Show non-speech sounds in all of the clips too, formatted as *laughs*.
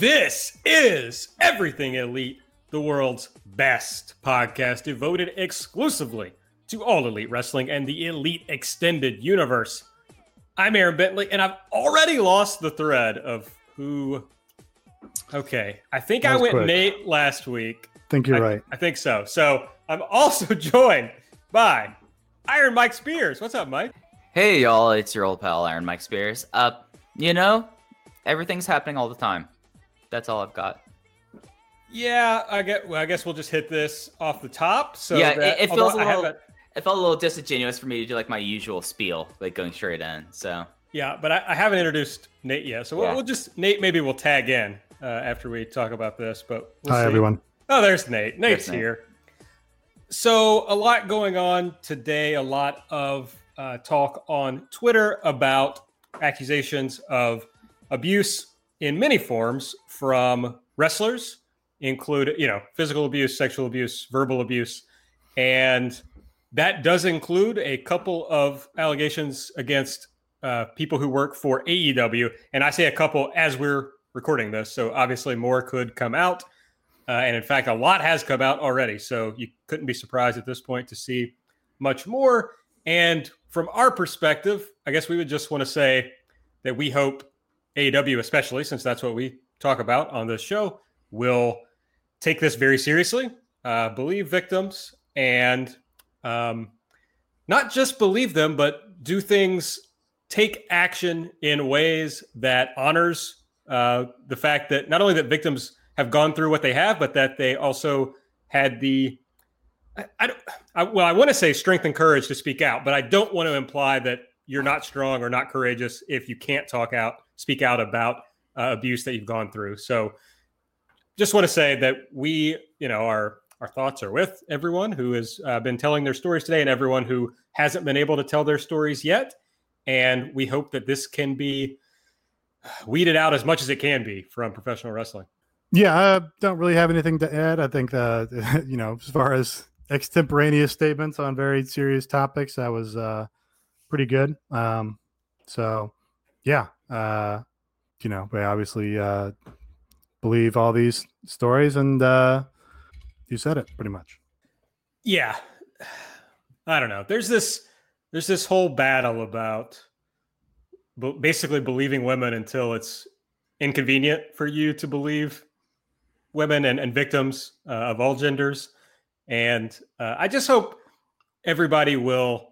This is Everything Elite, the world's best podcast devoted exclusively to all elite wrestling and the elite extended universe. I'm Aaron Bentley, and I've already lost the thread of who. Okay, I think I went quick. Nate last week. I think you're I, right. I think so. So I'm also *laughs* joined by Iron Mike Spears. What's up, Mike? Hey y'all, it's your old pal Iron Mike Spears. Uh, you know, everything's happening all the time. That's all I've got. Yeah, I get. Well, I guess we'll just hit this off the top. So yeah, that- it, it feels a I little. haven't- It felt a little disingenuous for me to do like my usual spiel, like going straight in. So Yeah, but I, I haven't introduced Nate yet, so we'll, Yeah. we'll just Nate. Maybe we'll tag in uh, after we talk about this. But we'll Hi, see. everyone. Oh, there's Nate. Nate's Nate. here. So a lot going on today. A lot of uh, talk on Twitter about accusations of abuse in many forms from wrestlers, include you know physical abuse, sexual abuse, verbal abuse, and that does include a couple of allegations against uh, people who work for AEW. And I say a couple as we're recording this, so obviously more could come out. Uh, and in fact, a lot has come out already. So you couldn't be surprised at this point to see much more. And from our perspective, I guess we would just want to say that we hope AEW, especially since that's what we talk about on this show, will take this very seriously, uh, believe victims, and um, not just believe them, but do things, take action in ways that honors uh, the fact that not only that victims have gone through what they have, but that they also had the I, I I, well, I want to say strength and courage to speak out, but I don't want to imply that you're not strong or not courageous if you can't talk out, speak out about uh, abuse that you've gone through. So, just want to say that we, you know, our our thoughts are with everyone who has uh, been telling their stories today, and everyone who hasn't been able to tell their stories yet. And we hope that this can be *sighs* weeded out as much as it can be from professional wrestling. Yeah, I don't really have anything to add. I think uh, *laughs* you know, as far as extemporaneous statements on very serious topics, that was uh, pretty good. Um, so, yeah, uh, you know, we obviously uh, believe all these stories, and uh, you said it pretty much. Yeah. I don't know. There's this there's this whole battle about basically believing women until it's inconvenient for you to believe women and, and victims uh, of all genders. And uh, I just hope everybody will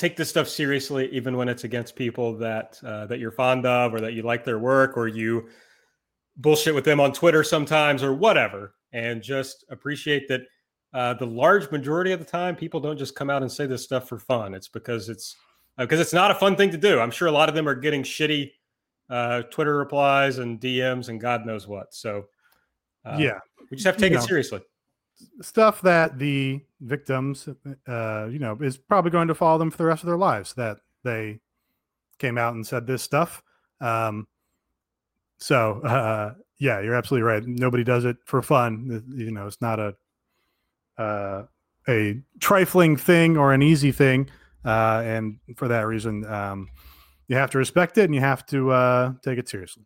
take this stuff seriously, even when it's against people that uh, that you're fond of or that you like their work or you bullshit with them on Twitter sometimes or whatever. And just appreciate that uh, the large majority of the time, people don't just come out and say this stuff for fun. It's because it's because it's not a fun thing to do. I'm sure a lot of them are getting shitty uh, Twitter replies and DMs and God knows what. So uh, yeah, we just have to take You it know. seriously. stuff that the victims, uh, you know, is probably going to follow them for the rest of their lives. That they came out and said this stuff. Um, so *laughs* uh, yeah, you're absolutely right. Nobody does it for fun. You know, it's not a uh, a trifling thing or an easy thing, uh, and for that reason, um, you have to respect it and you have to uh, take it seriously.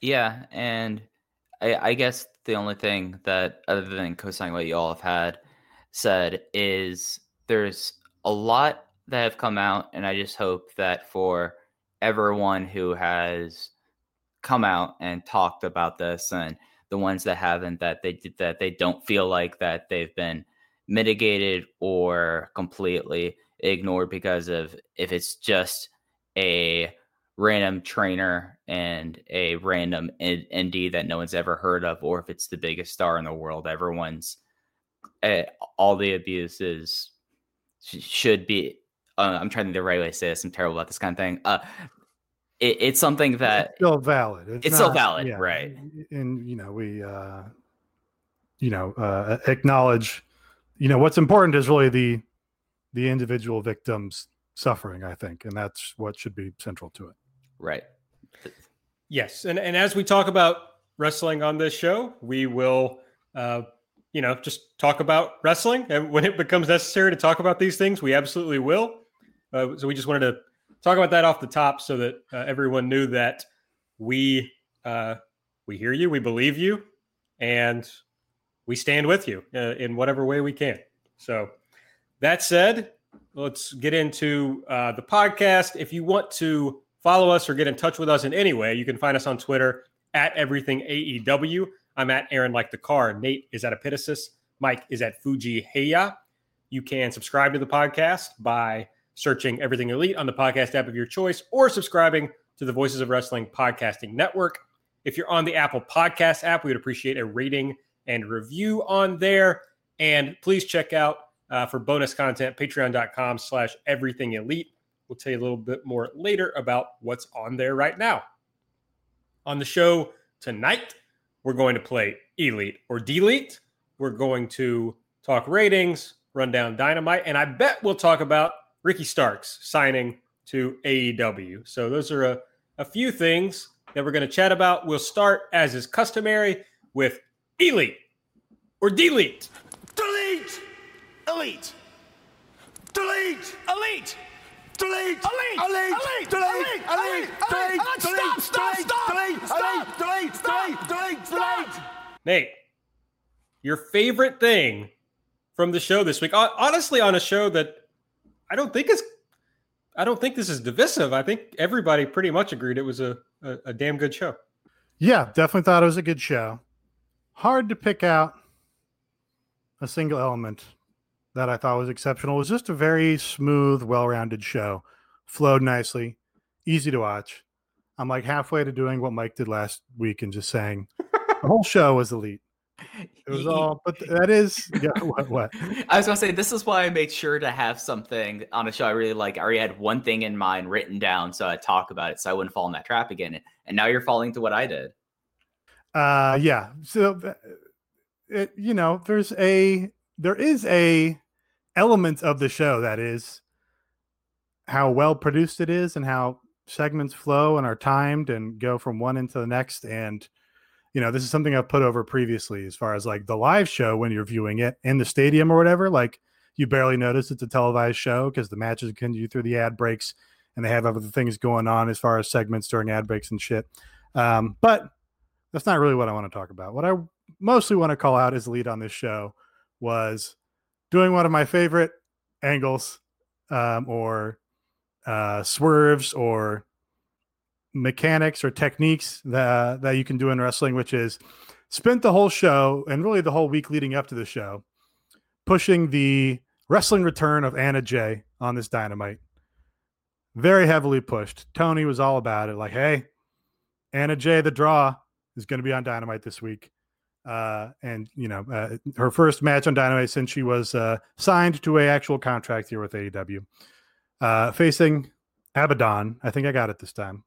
yeah, and I, I guess the only thing that other than co-signing what you all have had said is there's a lot that have come out, and I just hope that for everyone who has come out and talked about this and the ones that haven't that they that they don't feel like that they've been mitigated or completely ignored because of if it's just a random trainer and a random in- indie that no one's ever heard of or if it's the biggest star in the world everyone's all the abuse is should be uh, i'm trying to think the right way to say this i'm terrible about this kind of thing uh it, it's something that it's still valid. It's, it's still valid, yeah, right? And you know, we uh, you know uh, acknowledge, you know, what's important is really the the individual victims suffering. I think, and that's what should be central to it. Right. Yes, and and as we talk about wrestling on this show, we will. Uh, you know, just talk about wrestling. And when it becomes necessary to talk about these things, we absolutely will. Uh, so we just wanted to talk about that off the top so that uh, everyone knew that we uh, we hear you, we believe you, and we stand with you uh, in whatever way we can. So that said, let's get into uh, the podcast. If you want to follow us or get in touch with us in any way, you can find us on Twitter at everything AEW. I'm at Aaron like the car. Nate is at Epitasis. Mike is at Fuji Heya. You can subscribe to the podcast by searching Everything Elite on the podcast app of your choice or subscribing to the Voices of Wrestling podcasting network. If you're on the Apple Podcast app, we would appreciate a rating and review on there. And please check out uh, for bonus content, patreon.com slash everything elite. We'll tell you a little bit more later about what's on there right now. On the show tonight, we're going to play Elite or Delete. We're going to talk ratings, run down Dynamite, and I bet we'll talk about Ricky Starks signing to AEW. So those are a, a few things that we're going to chat about. We'll start, as is customary, with Elite or Delete. Delete! Elite! Delete! Elite! Delete! Elite! Elite! Delete! Delete! Elite! Delete! Elite! Delete! Stop! Stop! Delete! Stop! Delete! Stop! Delete! Delete! Delete! Delete! Nate, your favorite thing from the show this week? Honestly, on a show that I don't think is, I don't think this is divisive. I think everybody pretty much agreed it was a, a, a damn good show. Yeah, definitely thought it was a good show. Hard to pick out a single element that I thought was exceptional. Was just a very smooth, well-rounded show. Flowed nicely, easy to watch. I'm like halfway to doing what Mike did last week and just saying *laughs* the whole show was elite. It was all, but that is yeah, *laughs* what, what? *laughs* I was gonna say this is why I made sure to have something on a show I really like. I already had one thing in mind written down, so I talk about it, so I wouldn't fall in that trap again. And now you're falling to what I did. Uh, yeah. So, it, you know, there's a there is a element of the show that is how well produced it is and how segments flow and are timed and go from one into the next. And you know this is something i've put over previously as far as like the live show when you're viewing it in the stadium or whatever like you barely notice it's a televised show because the matches continue through the ad breaks and they have other things going on as far as segments during ad breaks and shit. Um, but that's not really what i want to talk about. What i mostly want to call out as lead on this show was doing one of my favorite angles um, or uh, swerves or mechanics or techniques that that you can do in wrestling, which is spent the whole show and really the whole week leading up to the show pushing the wrestling return of Anna Jay on this dynamite. Very heavily pushed. Tony was all about it. Like, hey, Anna Jay, the draw is going to be on Dynamite this week. Uh, and you know, uh, her first match on Dynamite since she was uh, signed to a actual contract here with AEW, uh, facing Abaddon. I think I got it this time.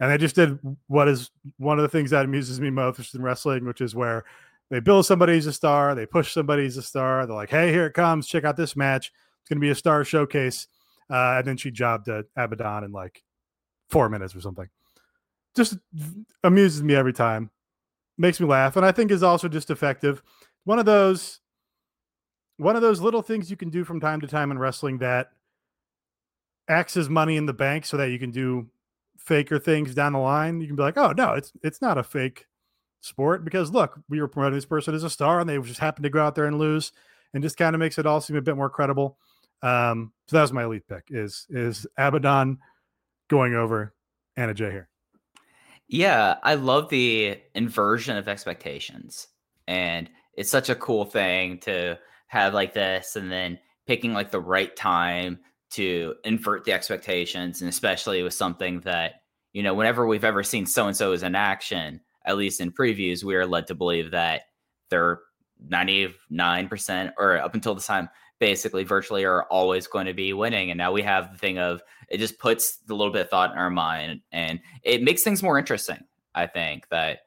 And they just did what is one of the things that amuses me most in wrestling, which is where they build somebody as a star, they push somebody as a star. They're like, "Hey, here it comes! Check out this match. It's going to be a star showcase." Uh, and then she jobbed at Abaddon in like four minutes or something. Just amuses me every time, makes me laugh, and I think is also just effective. One of those, one of those little things you can do from time to time in wrestling that acts as money in the bank, so that you can do faker things down the line, you can be like, oh no, it's it's not a fake sport because look, we were promoting this person as a star and they just happened to go out there and lose, and just kind of makes it all seem a bit more credible. Um, so that was my elite pick is is Abaddon going over Anna Jay here. Yeah, I love the inversion of expectations. And it's such a cool thing to have like this and then picking like the right time to invert the expectations and especially with something that you know whenever we've ever seen so and so is in action at least in previews we are led to believe that they're 99% or up until this time basically virtually are always going to be winning. And now we have the thing of it just puts the little bit of thought in our mind and it makes things more interesting. I think that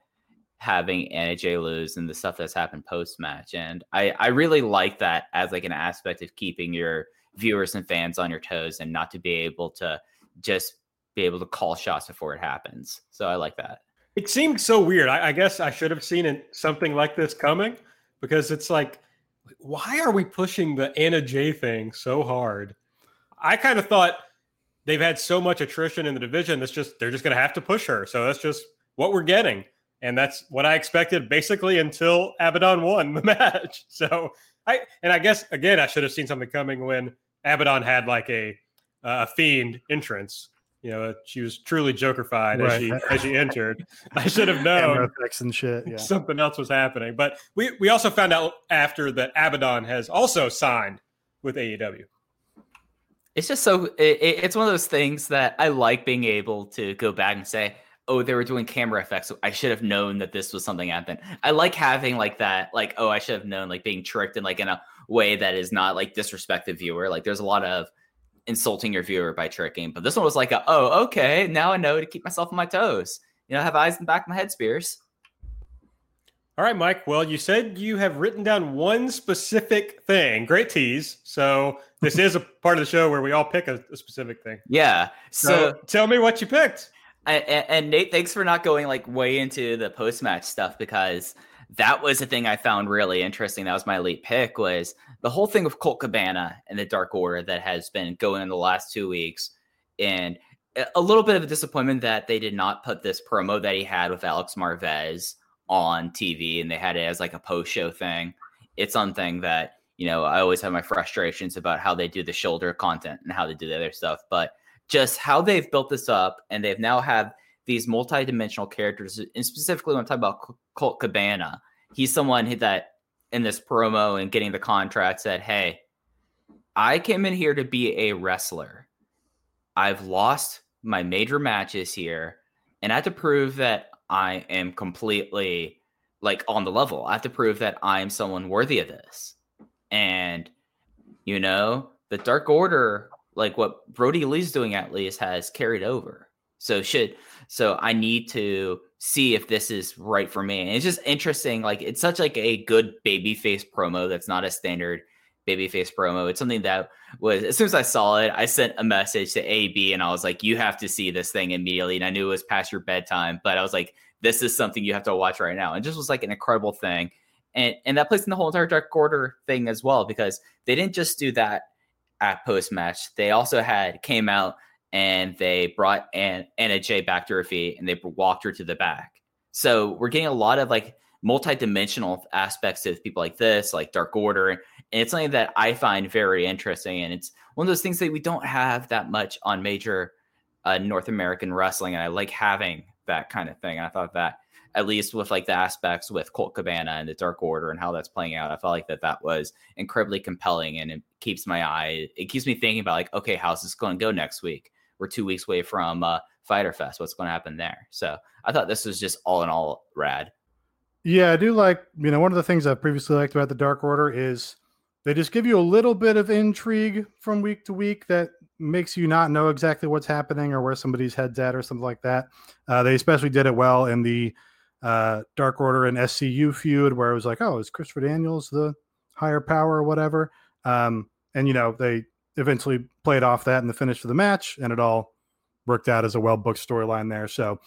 having Anna Jay lose and the stuff that's happened post match. And I, I really like that as like an aspect of keeping your viewers and fans on your toes and not to be able to just be able to call shots before it happens. So I like that. It seemed so weird. I, I guess I should have seen it, something like this coming because it's like, why are we pushing the Anna Jay thing so hard? I kind of thought they've had so much attrition in the division. That's just they're just going to have to push her. So that's just what we're getting, and that's what I expected basically until Abaddon won the *laughs* match. So I and I guess again I should have seen something coming when Abaddon had like a a fiend entrance you know, she was truly Jokerfied right. as she as she *laughs* entered. I should have known effects and shit. Yeah. Something else was happening. But we we also found out after that Abaddon has also signed with AEW. It's just so it, it's one of those things that I like being able to go back and say, oh, they were doing camera effects. So I should have known that this was something happened. I like having like that, like, oh, I should have known, like being tricked in like in a way that is not like disrespect the viewer. Like there's a lot of insulting your viewer by tricking. But this one was like, a, oh, okay, now I know to keep myself on my toes. You know, have eyes in the back of my head, Spears. All right, Mike. Well, you said you have written down one specific thing. Great tease. So this is a *laughs* part of the show where we all pick a, a specific thing. Yeah. So, so, tell me what you picked. And, and Nate, thanks for not going like way into the post match stuff because that was the thing I found really interesting. That was my elite pick was the whole thing of Colt Cabana and the Dark Order that has been going in the last two weeks. And a little bit of a disappointment that they did not put this promo that he had with Alex Marvez on TV and they had it as like a post show thing. It's something that, you know, I always have my frustrations about how they do the shoulder content and how they do the other stuff, but just how they've built this up and they've now have these multi-dimensional characters and specifically when I'm talking about Colt Cabana, he's someone that in this promo and getting the contract said, Hey, I came in here to be a wrestler. I've lost my major matches here, and I have to prove that I am completely like on the level. I have to prove that I am someone worthy of this. And you know, the Dark Order, like what Brodie Lee's doing at least, has carried over. So should so I need to see if this is right for me. And it's just interesting. Like it's such like a good babyface promo that's not a standard babyface promo. It's something that was as soon as I saw it, I sent a message to AB and I was like, you have to see this thing immediately. And I knew it was past your bedtime, but I was like, this is something you have to watch right now. And just was like an incredible thing. And and that plays in the whole entire Dark Order thing as well, because they didn't just do that at post match. They also had came out and they brought Ann, Anna Jay back to her feet and they walked her to the back. So we're getting a lot of like multi-dimensional aspects of people like this, like Dark Order, and it's something that I find very interesting. And it's one of those things that we don't have that much on major uh, North American wrestling, and I like having that kind of thing. And I thought that at least with like the aspects with Colt Cabana and the Dark Order and how that's playing out, I felt like that that was incredibly compelling, and it keeps my eye. It keeps me thinking about like, okay, how's this going to go next week? We're two weeks away from uh, Fyter Fest. What's going to happen there? So I thought this was just all in all rad. Yeah, I do like, you know, one of the things I've previously liked about the Dark Order is they just give you a little bit of intrigue from week to week that makes you not know exactly what's happening or where somebody's head's at or something like that. Uh, they especially did it well in the uh, Dark Order and SCU feud where it was like, oh, is Christopher Daniels the higher power or whatever? Um, and, you know, they eventually played off that in the finish of the match, and it all worked out as a well booked storyline there. So,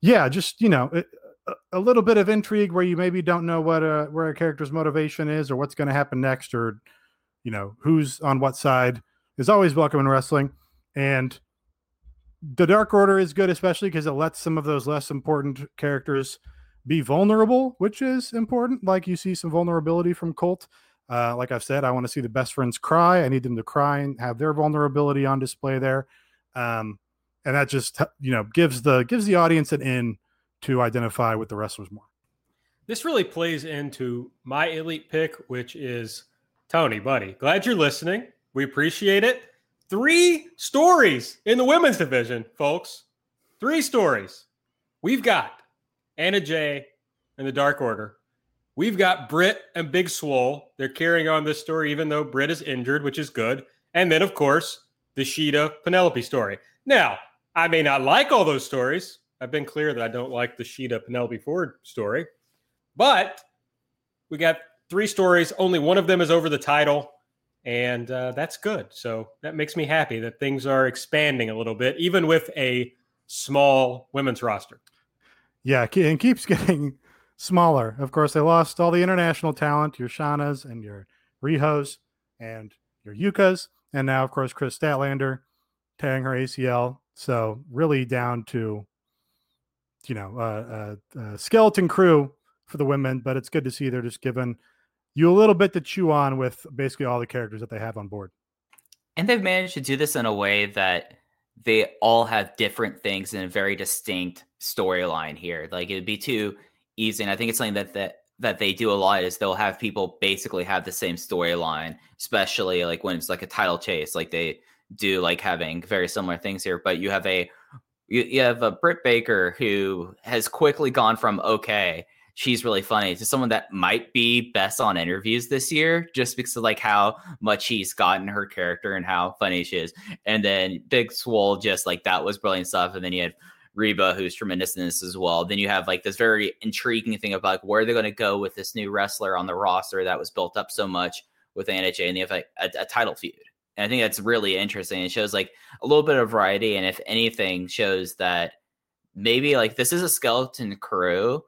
yeah, just you know, a, a, little bit of intrigue where you maybe don't know what a, where a character's motivation is or what's going to happen next, or you know, who's on what side is always welcome in wrestling. And the Dark Order is good, especially because it lets some of those less important characters be vulnerable, which is important. Like you see some vulnerability from Colt uh, like I've said, I want to see the best friends cry. I need them to cry and have their vulnerability on display there. Um, and that just you know gives the gives the audience an in to identify with the wrestlers more. This really plays into my elite pick, which is Tony, buddy. Glad you're listening. We appreciate it. Three stories in the women's division, folks. Three stories. We've got Anna Jay and the Dark Order we've got Britt and Big Swole. They're carrying on this story, even though Britt is injured, which is good. And then, of course, the Shida Penelope story. Now, I may not like all those stories. I've been clear that I don't like the Shida Penelope Ford story, but we got three stories. Only one of them is over the title, and uh, that's good. So that makes me happy that things are expanding a little bit, even with a small women's roster. Yeah, and keeps *laughs* getting smaller. Of course, they lost all the international talent, your Shanas and your Rihos and your Yukas, and now, of course, Kris Statlander tearing her ACL. So really down to, you know, a, a, a skeleton crew for the women. But it's good to see they're just giving you a little bit to chew on with basically all the characters that they have on board. And they've managed to do this in a way that they all have different things in a very distinct storyline here. Like it'd be too And I think it's something that that that they do a lot is they'll have people basically have the same storyline, especially like when it's like a title chase. Like they do like having very similar things here. But you have a you, you have a Britt Baker who has quickly gone from okay she's really funny to someone that might be best on interviews this year just because of like how much she's gotten her character and how funny she is. And then Big Swole just like that was brilliant stuff. And then you had Reba, who's tremendous in this as well. Then you have like this very intriguing thing about like where they're going to go with this new wrestler on the roster that was built up so much with Anna Jay, and they have like a, a title feud. And I think that's really interesting. It shows like a little bit of variety, and if anything, shows that maybe like this is a skeleton crew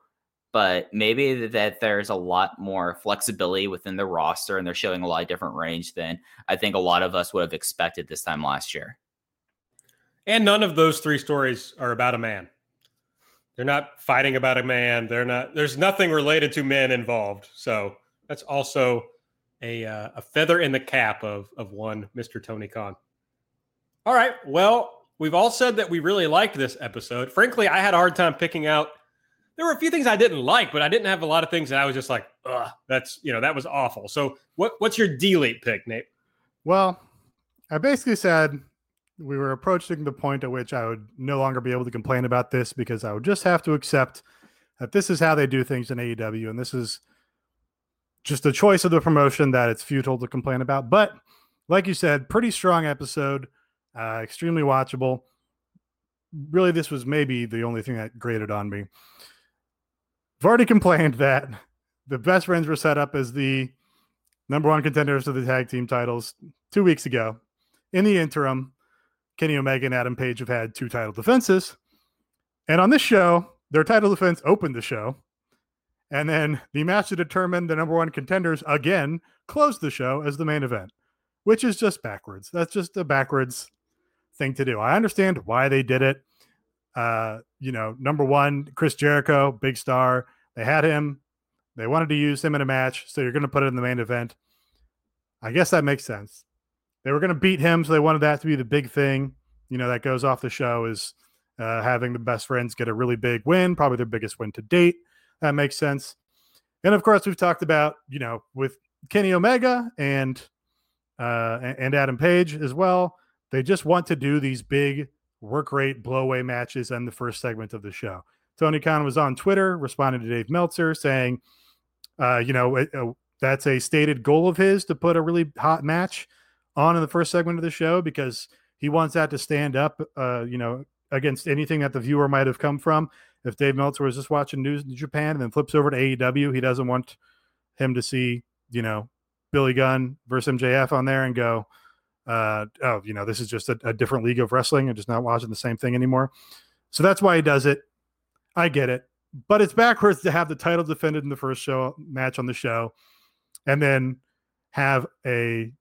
but maybe that there's a lot more flexibility within the roster and they're showing a lot of different range than I think a lot of us would have expected this time last year. And none of those three stories are about a man. They're not fighting about a man. They're not. There's nothing related to men involved. So that's also a uh, a feather in the cap of of one Mr. Tony Khan. All right. Well, we've all said that we really liked this episode. Frankly, I had a hard time picking out there were a few things I didn't like, but I didn't have a lot of things that I was just like, ugh, that's you know, that was awful. So what what's your delete pick, Nate? Well, I basically said we were approaching the point at which I would no longer be able to complain about this because I would just have to accept that this is how they do things in AEW, and this is just a choice of the promotion that it's futile to complain about. But like you said, pretty strong episode, uh, extremely watchable. Really, this was maybe the only thing that grated on me. I've already complained that the best friends were set up as the number one contenders to the tag team titles two weeks ago. In the interim, Kenny Omega and Adam Page have had two title defenses. And on this show, their title defense opened the show. And then the match to determine the number one contenders again closed the show as the main event, which is just backwards. That's just a backwards thing to do. I understand why they did it. Uh, you know, number one, Chris Jericho, big star. They had him. They wanted to use him in a match, so you're going to put it in the main event. I guess that makes sense. They were going to beat him, so they wanted that to be the big thing. You know, that goes off the show is uh, having the best friends get a really big win, probably their biggest win to date. That makes sense. And of course, we've talked about you know with Kenny Omega and uh, and Adam Page as well. They just want to do these big work rate blowaway matches and the first segment of the show. Tony Khan was on Twitter responding to Dave Meltzer saying, uh, you know, it, uh, that's a stated goal of his to put a really hot match on in the first segment of the show because he wants that to stand up, uh, you know, against anything that the viewer might have come from. If Dave Meltzer was just watching news in Japan and then flips over to AEW, he doesn't want him to see, you know, Billy Gunn versus MJF on there and go, uh, oh, you know, this is just a, a different league of wrestling and just not watching the same thing anymore. So that's why he does it. I get it, but it's backwards to have the title defended in the first show match on the show, and then have a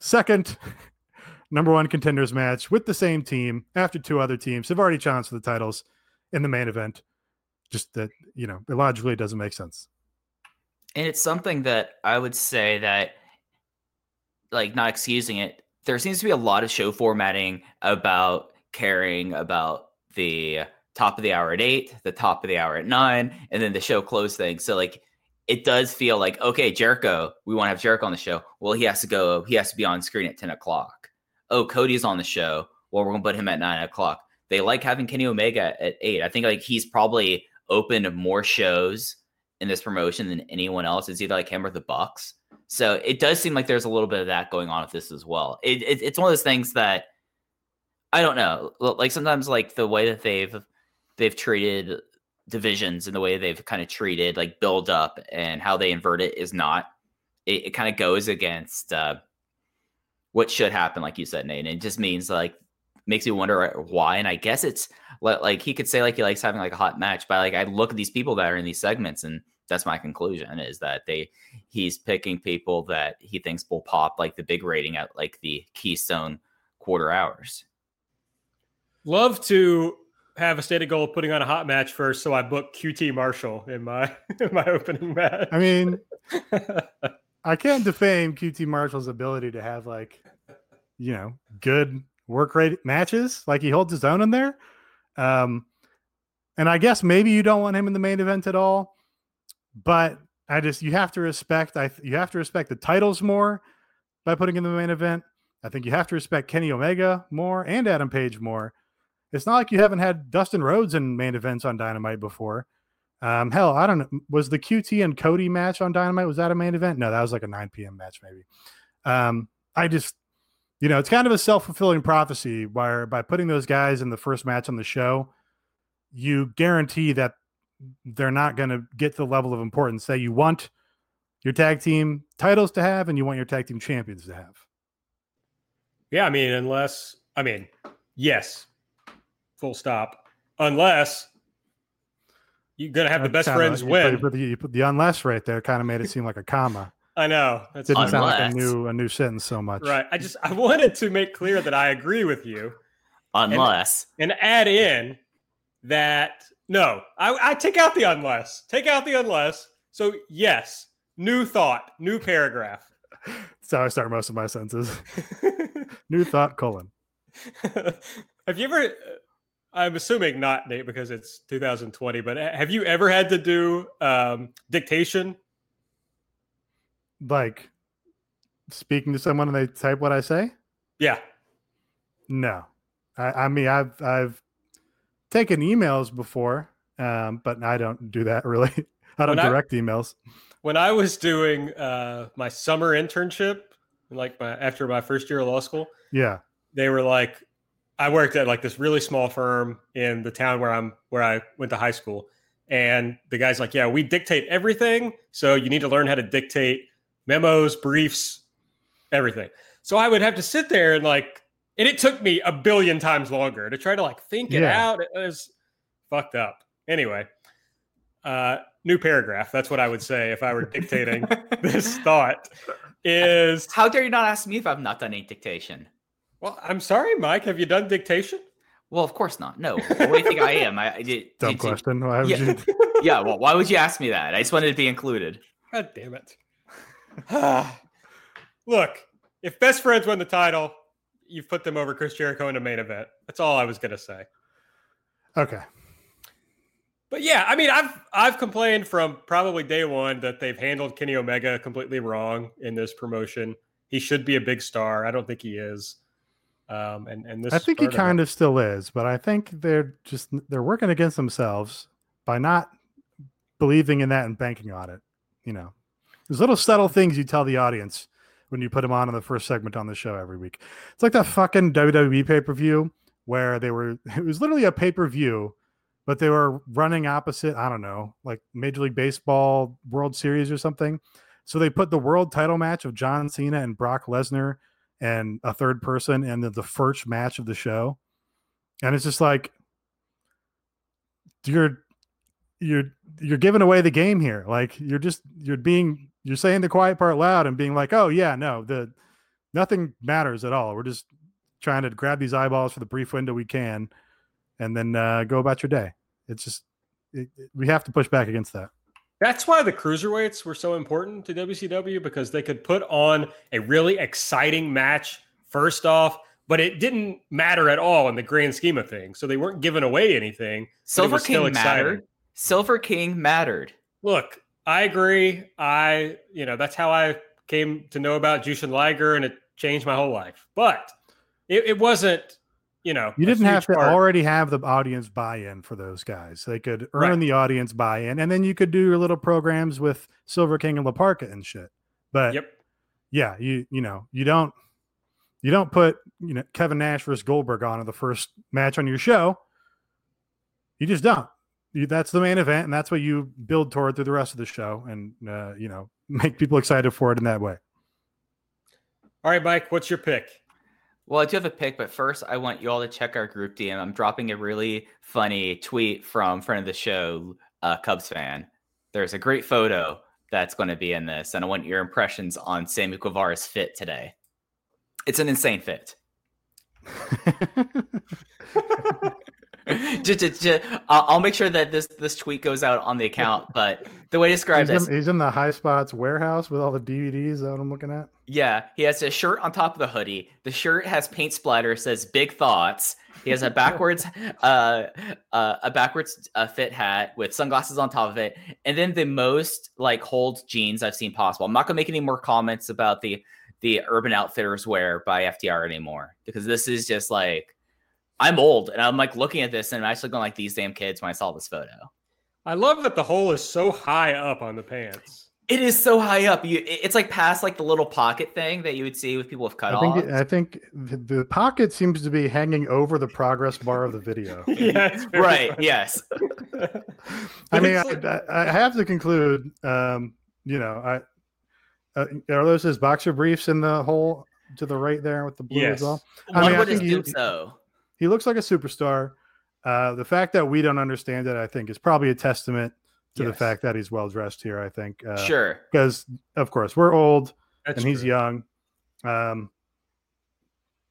second number one contenders match with the same team after two other teams have already challenged for the titles in the main event. Just that you know, it logically doesn't make sense. And it's something that I would say that, like, not excusing it, there seems to be a lot of show formatting about caring about the top of the hour at eight, the top of the hour at nine, and then the show close thing. So like it does feel like okay, Jericho, we want to have Jericho on the show. Well, he has to go. He has to be on screen at ten o'clock. Oh, Cody's on the show. Well, we're gonna put him at nine o'clock. They like having Kenny Omega at eight. I think like he's probably opened more shows in this promotion than anyone else. It's either like him or the Bucks. So it does seem like there's a little bit of that going on with this as well. It, it, it's one of those things that I don't know. Like sometimes, like the way that they've they've treated divisions and the way they've kind of treated like build up and how they invert it is not. It, it kind of goes against uh, what should happen, like you said, Nate. And it just means like makes me wonder why. And I guess it's like he could say like he likes having like a hot match, but like I look at these people that are in these segments, and that's my conclusion is that they he's picking people that he thinks will pop like the big rating at like the Keystone quarter hours. Love to have a stated goal of putting on a hot match first, so I book QT Marshall in my *laughs* in my opening match. I mean, *laughs* I can't defame QT Marshall's ability to have like, you know, good work rate matches. Like he holds his own in there. Um, and I guess maybe you don't want him in the main event at all, but I just you have to respect. I you have to respect the titles more by putting in the main event. I think you have to respect Kenny Omega more and Adam Page more. It's not like you haven't had Dustin Rhodes in main events on Dynamite before. Um, hell, I don't know. Was the QT and Cody match on Dynamite was that a main event? No, that was like a 9 p.m. match, maybe. Um, I just, you know, it's kind of a self fulfilling prophecy where by putting those guys in the first match on the show, you guarantee that they're not going to get the level of importance that you want your tag team titles to have and you want your tag team champions to have. Yeah, I mean, unless, I mean, yes, full stop. Unless you're gonna have the best Kinda- friends you win. Put, you, put the, you put the unless right there, kind of made it seem like a comma. I know. That Didn't sound like a new a new sentence so much. right. I just I wanted to make clear that I agree with you Unless and add in that no, I, I take out the unless. Take out the unless. So yes, new thought, new paragraph. *laughs* That's how I start most of my sentences. *laughs* New thought colon. *laughs* have you ever? I'm assuming not Nate because it's 2020, but have you ever had to do um, dictation? Like speaking to someone and they type what I say? Yeah. No. I, I mean I've I've taken emails before, um, but I don't do that really. *laughs* I don't When I- direct emails. when I was doing uh, my summer internship, like my after my first year of law school, Yeah. they were like, I worked at like this really small firm in the town where I'm where I went to high school, and the guy's like, "Yeah, we dictate everything, so you need to learn how to dictate memos, briefs, everything." So I would have to sit there and like, and it took me a billion times longer to try to like think it Yeah. out. It was fucked up. Anyway, uh, new paragraph. That's what I would say if I were dictating *laughs* this thought. Is how dare you not ask me if I've not done any dictation? Well, I'm sorry, Mike. Have you done dictation? Well, of course not. No. What do you think I am? I, I did. Dumb did question. Why would Yeah. you *laughs* *laughs* yeah. Well, why would you ask me that? I just wanted to be included. God damn it. *sighs* Look, if best friends win the title, you've put them over Chris Jericho in the main event. That's all I was gonna say. Okay. But yeah, I mean, I've I've complained from probably day one that they've handled Kenny Omega completely wrong in this promotion. He should be a big star. I don't think he is. Um, and and this I think he kind of still is, but I think they're just they're working against themselves by not believing in that and banking on it. You know, there's little subtle things you tell the audience when you put them on in the first segment on the show every week. It's like that fucking WWE pay per view where they were. *laughs* It was literally a pay per view, but they were running opposite. I don't know, like Major League Baseball World Series or something. So they put the world title match of John Cena and Brock Lesnar and a third person and the, the first match of the show. And it's just like you're you're you're giving away the game here. Like you're just you're being you're saying the quiet part loud and being like, "Oh yeah, no, the nothing matters at all. We're just trying to grab these eyeballs for the brief window we can and then uh, go about your day." It's just it, it- we have to push back against that. That's why the cruiserweights were so important to WCW because they could put on a really exciting match first off, but it didn't matter at all in the grand scheme of things. So they weren't giving away anything. Silver King mattered. Silver King mattered. Look, I agree. I, you know, that's how I came to know about Jushin Liger and it changed my whole life. But it, it wasn't you know, You didn't have to part. already have the audience buy-in for those guys. They could earn Right. the audience buy-in, and then you could do your little programs with Silver King and La Parka and shit. But Yep. yeah, you you know you don't you don't put you know Kevin Nash versus Goldberg on in the first match on your show. You just don't. You, that's the main event, and that's what you build toward through the rest of the show, and uh, you know *laughs* make people excited for it in that way. All right, Mike, what's your pick? Well, I do have a pick, but first I want you all to check our group DM. I'm dropping a really funny tweet from friend of the show, uh, Cubs fan. There's a great photo that's going to be in this, and I want your impressions on Sammy Guevara's fit today. It's an insane fit. *laughs* *laughs* *laughs* just, just, just- I'll, I'll make sure that this this tweet goes out on the account. *laughs* But the way describe he's, in, he's in the high spots warehouse with all the DVDs that I'm looking at. Yeah, he has a shirt on top of the hoodie. The shirt has paint splatter, says "Big Thoughts." He has a backwards, *laughs* uh, uh, a backwards uh, fit hat with sunglasses on top of it, and then the most like hold jeans I've seen possible. I'm not gonna make any more comments about the the Urban Outfitters wear by FTR anymore because this is just like I'm old and I'm like looking at this and I'm actually going like these damn kids when I saw this photo. I love that the hole is so high up on the pants. It is so high up. You, it's like past like the little pocket thing that you would see with people with I cutoffs. think it- I think the, the pocket seems to be hanging over the progress bar of the video. *laughs* yeah, right? funny. Yes. *laughs* I mean, I, I have to conclude. Um, you know, I uh, are those his boxer briefs in the hole to the right there with the blue Yes. as well? I One mean, I would think assume you- so. He looks like a superstar. Uh, the fact that we don't understand it, I think, is probably a testament to the fact that he's well dressed here. I think, uh, sure. because of course we're old That's and he's true. young. Um,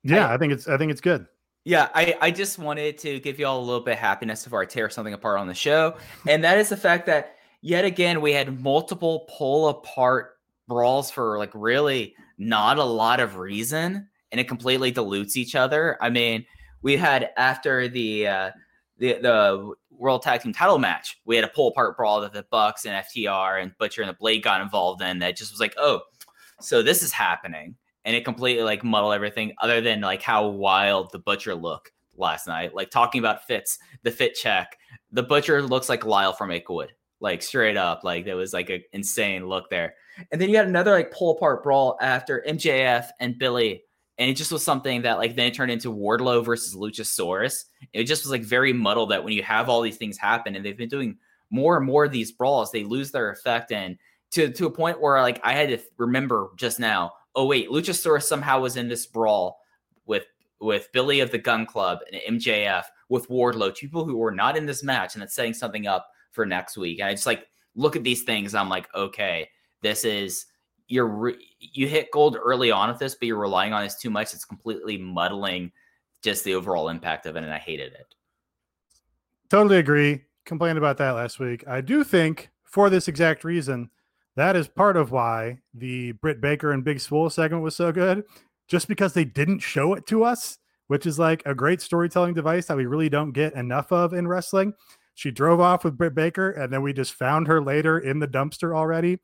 yeah, I- I think it's I think it's good. Yeah, I, I just wanted to give you all a little bit of happiness before I tear something apart on the show. And that is the fact that yet again we had multiple pull apart brawls for like really not a lot of reason and it completely dilutes each other. I mean, we had after the uh the the World Tag Team title match, we had a pull apart brawl that the Bucks and FTR and Butcher and the Blade got involved in that just was like, oh, so this is happening. And it completely like muddled everything other than like how wild the butcher looked last night. Like talking about fits the fit check the butcher looks like lyle from Akewood, like straight up like there was like an insane look there. And then you had another like pull apart brawl after mjf and billy and it just was something that like then it turned into wardlow versus luchasaurus it just was like very muddled that when you have all these things happen and they've been doing more and more of these brawls they lose their effect and to to a point where like I had to remember just now. Oh wait, Luchasaurus somehow was in this brawl with with Billy of the Gun Club and MJF with Wardlow, two people who were not in this match, and it's setting something up for next week. And I just like look at these things. I'm like, okay, this is you're re- you hit gold early on with this, but you're relying on this too much. It's completely muddling just the overall impact of it, and I hated it. Totally agree. Complained about that last week. I do think for this exact reason, that is part of why the Britt Baker and Big Swole segment was so good. Just because they didn't show it to us, which is like a great storytelling device that we really don't get enough of in wrestling. She drove off with Britt Baker, and then we just found her later in the dumpster already.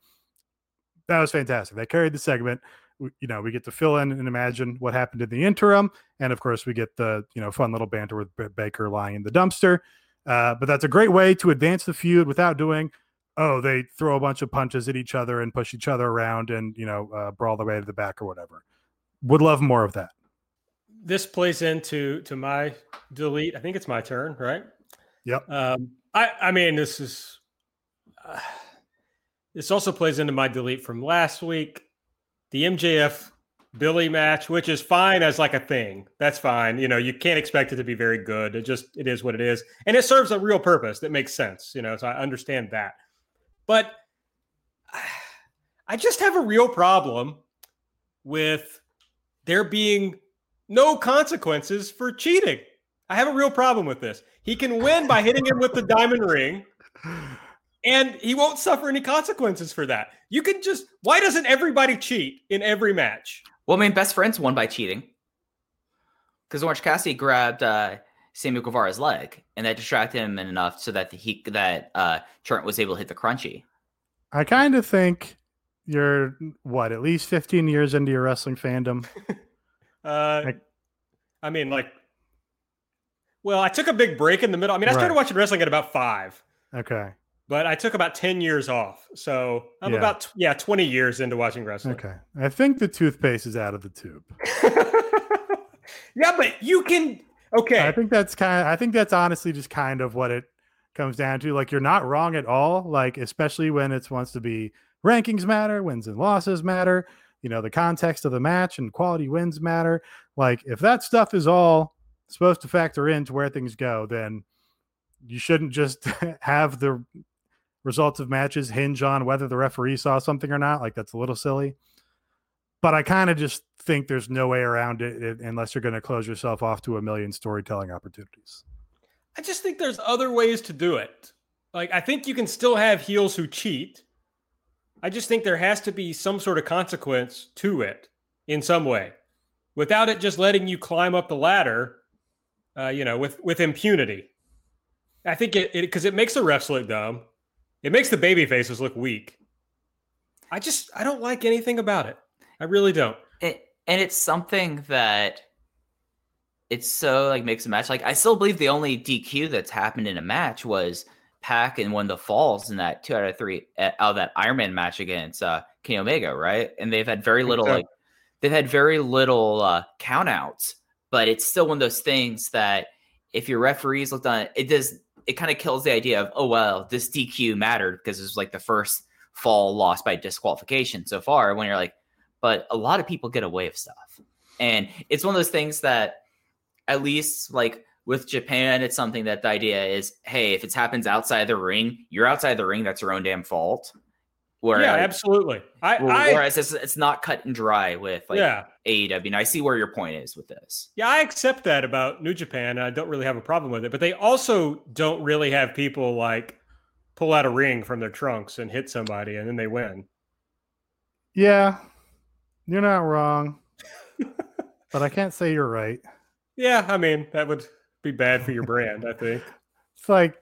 That was fantastic. They carried the segment. We, you know, we get to fill in and imagine what happened in the interim, and of course, we get the you know fun little banter with Baker lying in the dumpster. Uh, but that's a great way to advance the feud without doing, oh, they throw a bunch of punches at each other and push each other around and, you know, uh, brawl the way to the back or whatever. Would love more of that. This plays into to my delete. I think it's my turn, right? Yep. Um, I I mean, this is uh, this also plays into my delete from last week. The MJF Billy match, which is fine as like a thing. That's fine. You know, you can't expect it to be very good. It just it is what it is. And it serves a real purpose that makes sense, you know, so I understand that. But *sighs* I just have a real problem with there being no consequences for cheating. I have a real problem with this. He can win by hitting him with the diamond ring *laughs* and he won't suffer any consequences for that. You can just why doesn't everybody cheat in every match? Well, I mean, best friends won by cheating because Orange Cassidy grabbed uh, Samuel Guevara's leg, and that distracted him enough so that he that uh, Trent was able to hit the crunchy. I kind of think you're, what, at least 15 years into your wrestling fandom. *laughs* Uh, Like- I mean, like Well, I took a big break in the middle. I mean, I started Right. watching wrestling at about five, Okay. But I took about 10 years off. So I'm Yeah. about, yeah, 20 years into watching wrestling. Okay. I think the toothpaste is out of the tube. *laughs* yeah, but you can, okay. I think that's kind of I think that's honestly just kind of what it comes down to. Like you're not wrong at all. Like especially when it wants to be rankings matter, wins and losses matter, you know, the context of the match and quality wins matter. Like if that stuff is all supposed to factor into where things go, then you shouldn't just *laughs* have the results of matches hinge on whether the referee saw something or not. Like that's a little silly. But I kind of just think there's no way around it it- unless you're going to close yourself off to a million storytelling opportunities. I just think there's other ways to do it. Like, I think you can still have heels who cheat. I just think there has to be some sort of consequence to it in some way without it just letting you climb up the ladder, uh, you know, with, with impunity. I think it, because it, makes the refs look dumb. It makes the baby faces look weak. I just, I don't like anything about it. I really don't. it, and it's something that it's so like makes a match. Like I still believe the only DQ that's happened in a match was PAC and one of the falls in that two out of three uh, out of that Ironman match against uh Kenny Omega, right? And they've had very little so. like they've had very little uh countouts, but it's still one of those things that if your referees looked on it, it does it kind of kills the idea of oh well this DQ mattered because it was like the first fall lost by disqualification so far when you're like but a lot of people get away with stuff. And it's one of those things that, at least like with Japan, it's something that the idea is hey, if it happens outside the ring, you're outside the ring, that's your own damn fault. Whereas, yeah, absolutely. I, wh- I whereas it's, it's not cut and dry with like yeah. AEW. And I see where your point is with this. Yeah, I accept that about New Japan. I don't really have a problem with it, but they also don't really have people like pull out a ring from their trunks and hit somebody and then they win. Yeah, you're not wrong, *laughs* but I can't say you're right. Yeah, I mean, that would be bad for your brand, I *laughs* think. It's like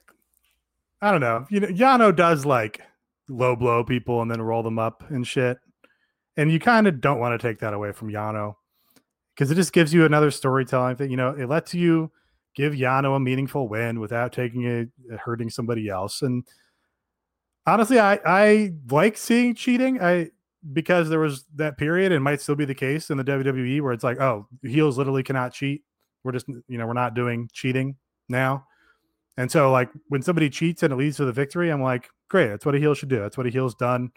I don't know. You know, Yano does like low blow people and then roll them up and shit, and you kind of don't want to take that away from Yano because it just gives you another storytelling thing. You know, it lets you give Yano a meaningful win without taking it uh, hurting somebody else. And honestly, I I like seeing cheating. I because there was that period and might still be the case in the WWE where it's like, oh, heels literally cannot cheat. We're just you know we're not doing cheating now. And so like when somebody cheats and it leads to the victory, I'm like, great, that's what a heel should do. That's what a heel's done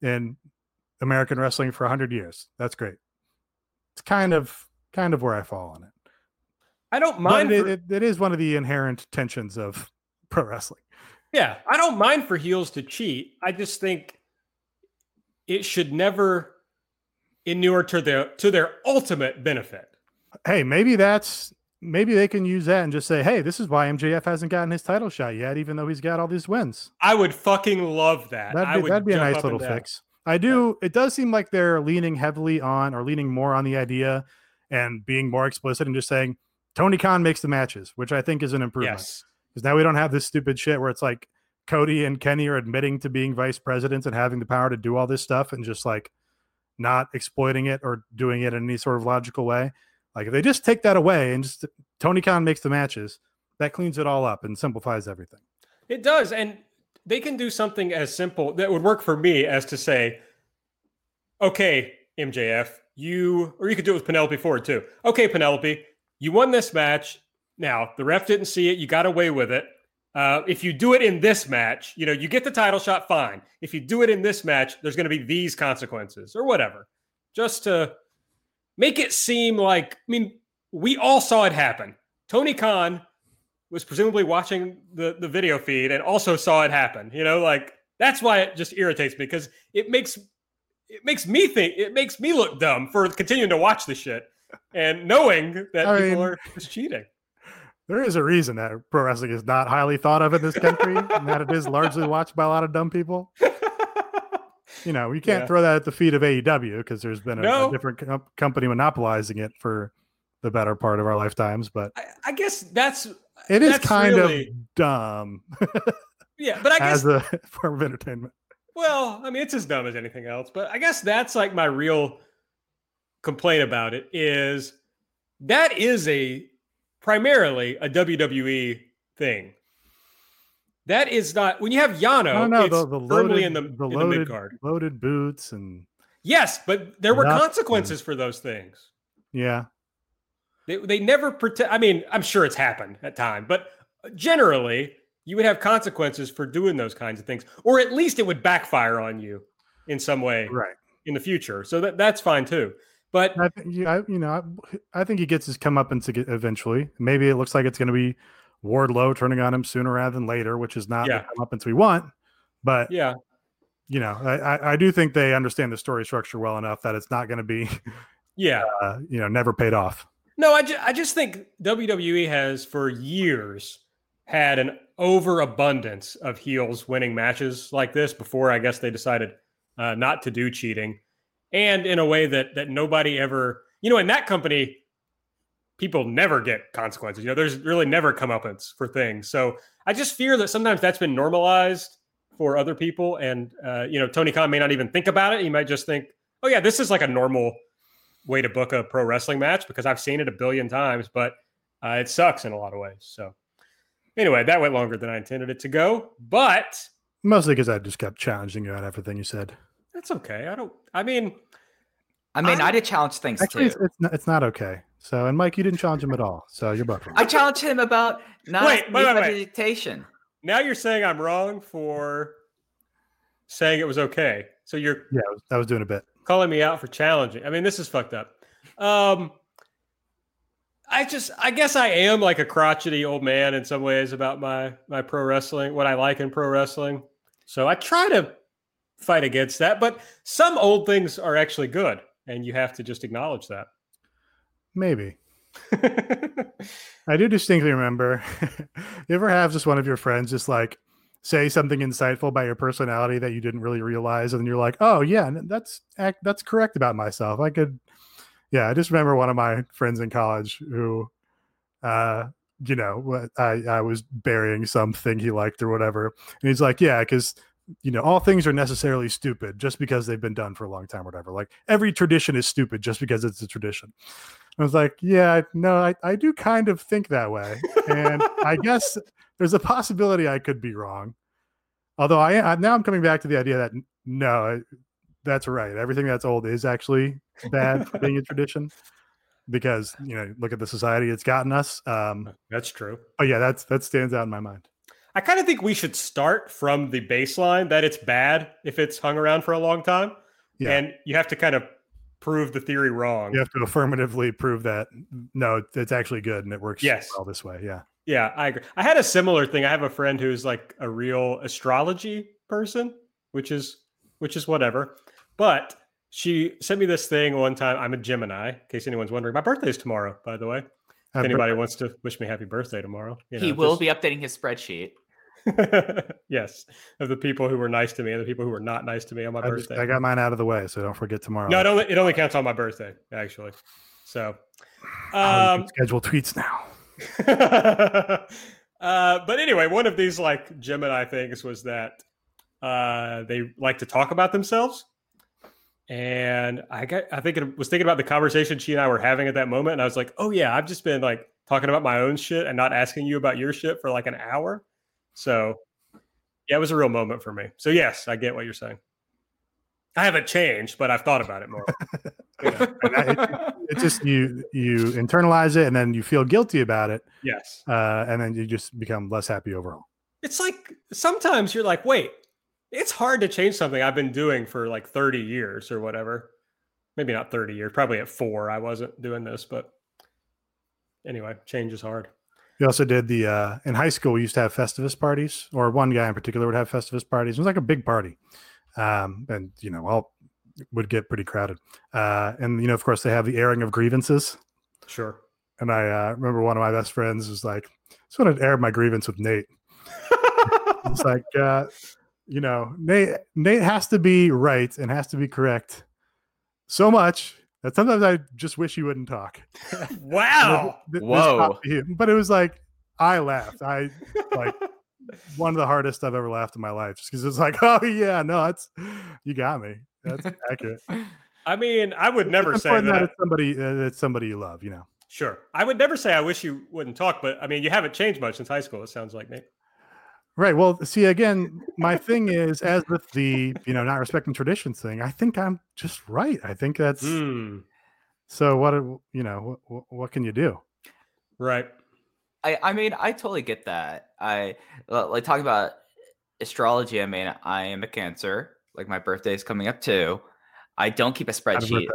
in American wrestling for 100 years. That's great. It's kind of kind of where I fall on it. I don't mind. it, for- it, it is one of the inherent tensions of *laughs* pro wrestling. yeah, I don't mind for heels to cheat. I just think it should never inure to their to their ultimate benefit. Hey, maybe that's maybe they can use that and just say, hey, this is why MJF hasn't gotten his title shot yet, even though he's got all these wins. I would fucking love that. That'd be, would that'd be a nice little fix. I do. It does seem like they're leaning heavily on or leaning more on the idea and being more explicit and just saying Tony Khan makes the matches, which I think is an improvement. Yes. Because now we don't have this stupid shit where it's like Cody and Kenny are admitting to being vice presidents and having the power to do all this stuff and just like not exploiting it or doing it in any sort of logical way. Like if they just take that away and just Tony Khan makes the matches, that cleans it all up and simplifies everything. It does. And they can do something as simple that would work for me as to say, okay, MJF, you, or you could do it with Penelope Ford too. Okay, Penelope, you won this match. Now, the ref didn't see it. You got away with it. Uh, if you do it in this match, you know, you get the title shot, fine. If you do it in this match, there's going to be these consequences or whatever. Just to make it seem like, I mean, we all saw it happen. Tony Khan was presumably watching the, the video feed and also saw it happen. You know, like that's why it just irritates me because it makes it makes me think it makes me look dumb for continuing to watch this shit and knowing that I people mean- are just cheating. There is a reason that pro wrestling is not highly thought of in this country and that it is largely watched by a lot of dumb people. *laughs* You know, you can't Yeah. throw that at the feet of AEW because there's been a, a different com- company monopolizing it for the better part of our lifetimes. But I, I guess that's it is That's kind really- of dumb *laughs* yeah, but I guess as a *laughs* form of entertainment. Well, I mean, it's as dumb as anything else, but I guess that's like my real complaint about it is that is a primarily a WWE thing. That is not when you have Yano. Don't it's the, the firmly loaded, in the, the in the loaded, card. loaded boots and Yes, but there were consequences for those things. yeah, They they never pretend. I mean, I'm sure it's happened at time, but generally you would have consequences for doing those kinds of things, or at least it would backfire on you in some way right. in the future. So that that's fine too. But I think you know, I, I think he gets his comeuppance eventually. Maybe it looks like it's going to be Wardlow turning on him sooner rather than later, which is not Yeah. the comeuppance we want. But yeah, you know, I, I, I do think they understand the story structure well enough that it's not going to be, yeah. *laughs* uh, you know, never paid off. No, I, ju- I just think WWE has for years had an overabundance of heels winning matches like this before I guess they decided uh, not to do cheating. And in a way that that nobody ever, you know, in that company, people never get consequences. You know, there's really never comeuppance for things. So I just fear that sometimes that's been normalized for other people. And uh, you know, Tony Khan may not even think about it. He might just think, oh yeah, this is like a normal way to book a pro wrestling match because I've seen it a billion times, but uh, it sucks in a lot of ways. So, anyway, that went longer than I intended it to go, but Mostly because I just kept challenging you on everything you said. that's okay. I don't, I mean, I mean, I- I, did challenge things Actually, too. it's, it's, not, it's not okay. So, and Mike, you didn't challenge him at all. So you're both wrong. I challenged him about not Wait, wait, wait, wait. meditation. now you're saying I'm wrong for saying it was okay. So you're yeah, I was, I was doing a bit. calling me out for challenging. I mean, this is fucked up. Um, I just, I guess I am like a crotchety old man in some ways about my my pro wrestling, what I like in pro wrestling. So I try to fight against that, but some old things are actually good, and you have to just acknowledge that. Maybe. *laughs* I do distinctly remember. *laughs* you ever have just one of your friends just like say something insightful about your personality that you didn't really realize, and you're like, "Oh yeah, that's that's correct about myself." I could, yeah. I just remember one of my friends in college who, uh, you know, I I was burying something he liked or whatever, and he's like, "Yeah, because." You know, all things are necessarily stupid just because they've been done for a long time, or whatever. Like every tradition is stupid just because it's a tradition. I was like, yeah, no, I, I do kind of think that way. And I *laughs* guess there's a possibility I could be wrong. Although I, I now I'm coming back to the idea that no, that's right. Everything that's old is actually bad for being a tradition because, you know, look at the society it's gotten us. Um, That's true. Oh yeah, that's that stands out in my mind. I kind of think we should start from the baseline that it's bad if it's hung around for a long time, Yeah. and you have to kind of prove the theory wrong. You have to affirmatively prove that no, it's actually good and it works Yes. well this way. Yeah. Yeah, I agree. I had a similar thing. I have a friend who's like a real astrology person, which is which is whatever. But she sent me this thing one time. I'm a Gemini, in case anyone's wondering. My birthday's tomorrow, by the way. If Happy anybody wants to wish me happy birthday tomorrow, you he will just- be updating his spreadsheet. *laughs* yes, of the people who were nice to me and the people who were not nice to me on my I, just, birthday. I got mine out of the way, so don't forget tomorrow. no, it only, it only counts on my birthday, actually. So, um, schedule tweets now. *laughs* uh, but anyway, one of these like Gemini things was that uh, they like to talk about themselves. And I got, I think it was thinking about the conversation she and I were having at that moment. And I was like, oh, yeah, I've just been like talking about my own shit and not asking you about your shit for like an hour. So, yeah, it was a real moment for me. So, yes, I get what you're saying. I haven't changed, but I've thought about it more. *laughs* You know, And I- it's just you you internalize it and then you feel guilty about it yes. uh, and then you just become less happy overall it's like sometimes you're like, wait, it's hard to change something I've been doing for like 30 years or whatever. Maybe not 30 years, probably at four, I wasn't doing this, but anyway, change is hard. We also did the uh, in high school we used to have festivus parties or one guy in particular would have festivus parties. It was like a big party. Um, and you know all would get pretty crowded. Uh, and you know of course they have the airing of grievances. Sure. and i uh, remember one of my best friends was like I just wanted to air my grievance with nate. *laughs* It's like uh you know nate nate has to be right and has to be correct so much that sometimes i just wish he wouldn't talk *laughs* wow. Th- this Whoa. popped to him. but it was like i laughed i like *laughs* one of the hardest i've ever laughed in my life just because it's like *laughs* oh yeah no that's you got me that's accurate I mean, I would never It's say important that. it's somebody uh, it's somebody you love you know Sure. I would never say I wish you wouldn't talk, but I mean, you haven't changed much since high school. It sounds like Nate. Right. Well, see, again, *laughs* my thing is, as with the you know not respecting traditions thing, I think I'm just right. I think that's Hmm. so. What do- you know? What, what can you do? Right. I, I mean, I totally get that. I like talking about astrology. I mean, I am a Cancer. Like my birthday is coming up too. I don't keep a spreadsheet.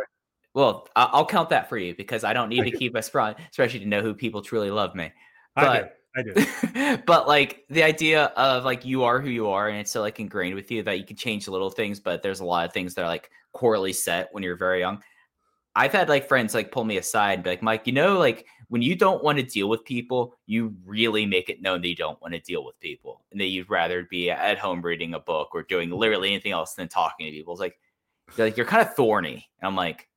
Well, I- I'll count that for you because I don't need Thank to keep a spre- spreadsheet to know who people truly love me. I do. But- I do. *laughs* but like the idea of like you are who you are and it's so like ingrained with you that you can change little things but there's a lot of things that are like corely set when you're very young. I've had like friends like pull me aside and be like mike you know like when you don't want to deal with people you really make it known that you don't want to deal with people and that you'd rather be at home reading a book or doing literally anything else than talking to people. It's like like you're kind of thorny. And i'm like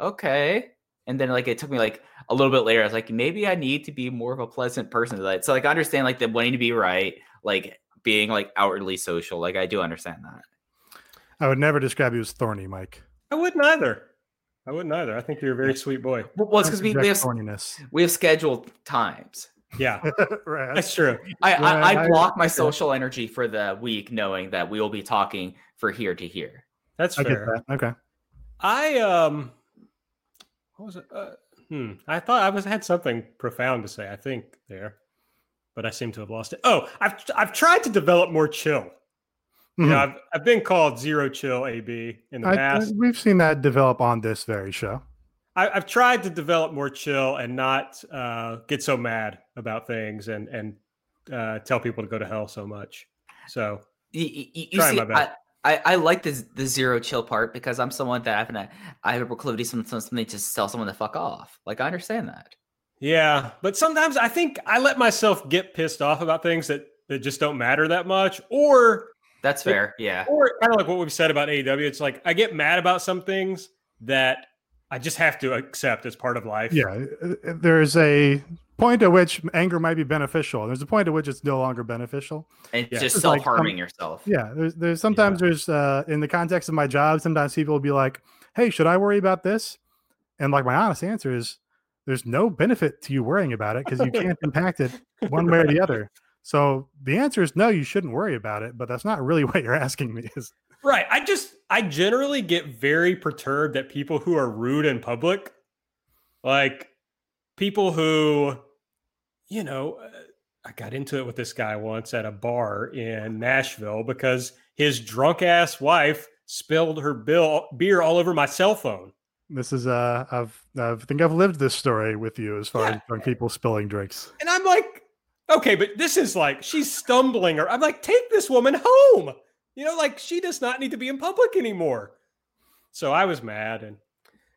okay and then like it took me like a little bit later, I was like, maybe I need to be more of a pleasant person. Like, so like I understand like the wanting to be right, like being like outwardly social. Like I do understand that. I would never describe you as thorny, Mike. I wouldn't either. I wouldn't either. I think you're a very sweet boy. Well, well, it's because we, we have thorniness. we have scheduled times. Yeah, *laughs* right. that's true. I Yeah, I, I I- block my okay. social energy for the week, knowing that we will be talking for here to here. That's I get fair. that. Okay. I um, what was it? Uh, hmm. I thought I was had something profound to say. I think there, but I seem to have lost it. Oh, I've I've tried to develop more chill. You know, Mhm. I've I've been called zero chill AB in the I- I- past. we've seen that develop on this very show. I, I've tried to develop more chill and not uh, get so mad about things and and uh, tell people to go to hell so much. So You, you, you Trying see, my best. I, I, I like the the zero chill part because I'm someone that I have an, I have a proclivity some some- something to tell someone to fuck off. Like I understand that. yeah, but sometimes I think I let myself get pissed off about things that that just don't matter that much, or That's Yeah. fair. Yeah. or kind of like what we've said about AEW. It's like I get mad about some things that I just have to accept as part of life. Yeah, uh, uh, there's a point at which anger might be beneficial. There's a point at which it's no longer beneficial. And Yeah. just It's like self harming yourself. Yeah, there's there's sometimes there's uh in the context of my job, sometimes people will be like, "Hey, should I worry about this?" And like my honest answer is, there's no benefit to you worrying about it because you *laughs* can't impact it one way or the other. So the answer is no, you shouldn't worry about it. But that's not really *laughs* what you're asking me. Is Right. I just I generally get very perturbed at people who are rude in public. Like people who you know, uh, I got into it with this guy once at a bar in Nashville because his drunk ass wife spilled her bill beer all over my cell phone. this is uh I've I think I've lived this story with you as far Yeah. as drunk people spilling drinks. And I'm like, okay, but this is like she's stumbling or I'm like, take this woman home. You know, like she does not need to be in public anymore. So I was mad and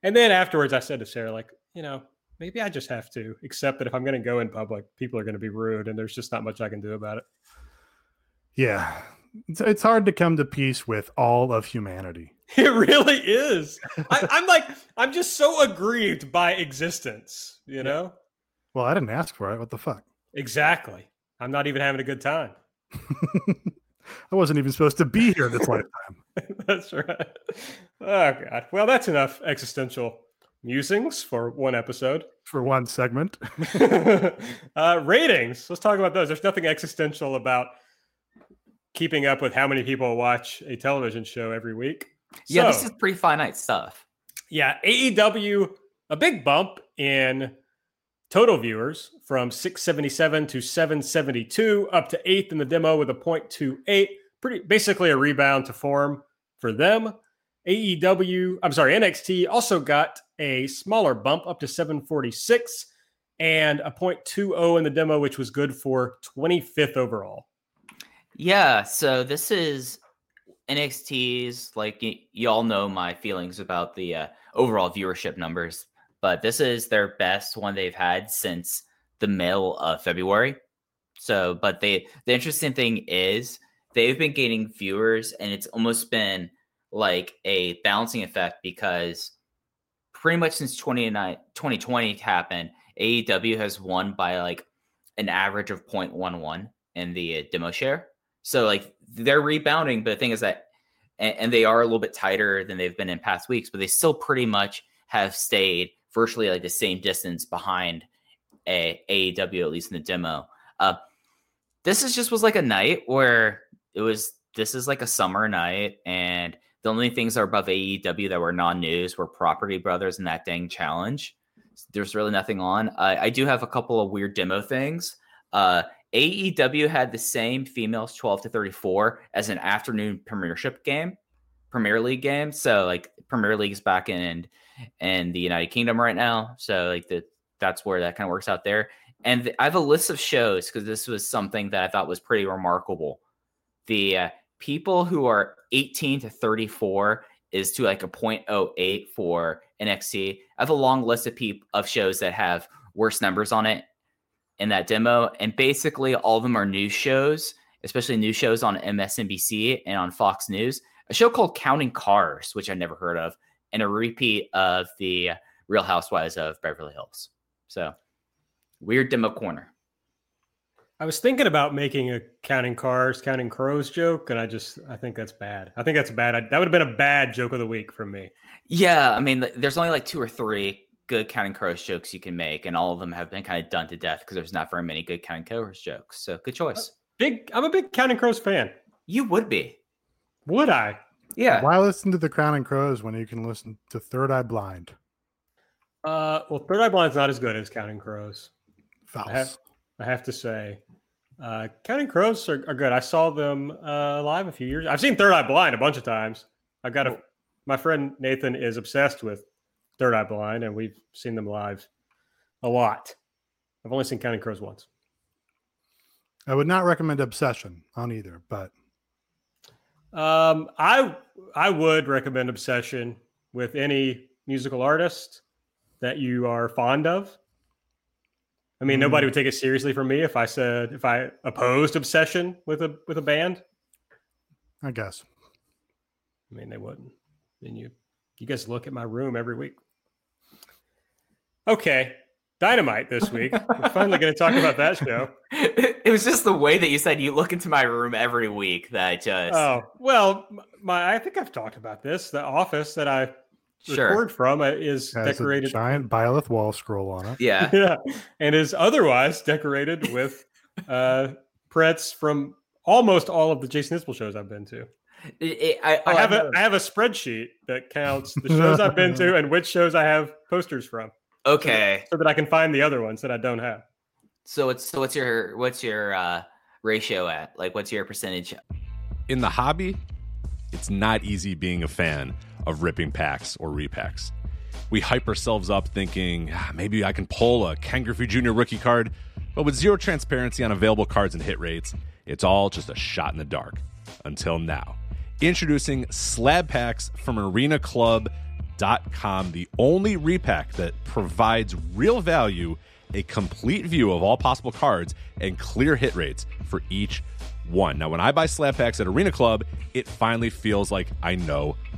and then afterwards I said to Sarah, like, you know, maybe I just have to accept that if I'm gonna go in public, people are gonna be rude and there's just not much I can do about it. Yeah, it's, it's hard to come to peace with all of humanity. *laughs* It really is. *laughs* I, I'm like, I'm just so aggrieved by existence, you know? Well, I didn't ask for it. What the fuck? Exactly. I'm not even having a good time. *laughs* I wasn't even supposed to be here this lifetime. that's right. Oh god. Well, that's enough existential musings for one episode. *laughs* for one segment. *laughs* uh, ratings. Let's talk about those. There's nothing existential about keeping up with how many people watch a television show every week. Yeah, this is pretty finite stuff. yeah, AEW, a big bump in total viewers from 677 to 772, up to eighth in the demo with a 0.28. Pretty basically a rebound to form for them. AEW, I'm sorry, NXT also got a smaller bump up to 746 and a 0.20 in the demo, which was good for 25th overall. Yeah, so this is NXT's like y- y'all know my feelings about the uh, overall viewership numbers, but this is their best one they've had since the middle of February. So, but they the interesting thing is they've been gaining viewers, and it's almost been like a balancing effect because pretty much since 29 2020 happened, AEW has won by like an average of 0.11 in the uh, demo share. So like they're rebounding, but the thing is that, and, and they are a little bit tighter than they've been in past weeks, but they still pretty much have stayed virtually like the same distance behind a AEW, at least in the demo. Uh, this is just was like a night where it was. This is like a summer night, and the only things that are above AEW that were non-news were Property Brothers and that dang challenge. There's really nothing on. I do have a couple of weird demo things. Uh, AEW had the same females 12 to 34 as an afternoon premiership game, Premier League game. So like Premier League's back in in the United Kingdom right now. So like the that's where that kind of works out there. And th- I have a list of shows because this was something that I thought was pretty remarkable. The uh, people who are 18 to 34 is to like a 0.08 for NXT. I have a long list of people of shows that have worse numbers on it in that demo, and basically all of them are news shows, especially news shows on MSNBC and on Fox News. A show called Counting Cars, which I never heard of, and a repeat of the Real Housewives of Beverly Hills. So weird demo corner. I was thinking about making a counting cars, counting crows joke, and I just I think that's bad. I think that's bad. I, that would have been a bad joke of the week for me. Yeah, I mean, there's only like two or three good counting crows jokes you can make, and all of them have been kind of done to death because there's not very many good counting crows jokes. So good choice. Big, I'm a big counting crows fan. You would be. Would I? Yeah. Why listen to the Crowning Crows when you can listen to Third Eye Blind? Uh, well, Third Eye Blind's not as good as Counting Crows. False. I have, I have to say. Uh, Counting Crows are, are good. I saw them uh, live a few years. I've seen Third Eye Blind a bunch of times. I've got a my friend Nathan is obsessed with Third Eye Blind, and we've seen them live a lot. I've only seen Counting Crows once. I would not recommend Obsession on either, but Um, I I would recommend Obsession with any musical artist that you are fond of. I mean, Mm. nobody would take it seriously from me if I said if I opposed Obsession with a with a band. I guess. I mean, they wouldn't. And you you guys look at my room every week. Okay, Dynamite this week. We're finally going to talk about that show. *laughs* it was just the way that you said you look into my room every week that just Oh well, my I think I've talked about this. The office that I Sure. record from uh, is Has decorated. a giant Byleth wall scroll on it. yeah. *laughs* yeah, and is otherwise decorated with uh, prints from almost all of the Jason Isbell shows I've been to. It- it- I, I oh, have a have a spreadsheet that counts the shows I've been to *laughs* and which shows I have posters from, okay. so that I can find the other ones that I don't have. So it's so what's your what's your uh ratio at? Like what's your percentage? in the hobby, it's not easy being a fan of ripping packs or repacks. We hype ourselves up thinking "Ah, maybe I can pull a Ken Griffey Jr. rookie card, but with zero transparency on available cards and hit rates, it's all just a shot in the dark. Until now. Introducing slab packs from arenaclub.com, the only repack that provides real value, a complete view of all possible cards, and clear hit rates for each one. Now, when I buy slab packs at Arena Club, it finally feels like I know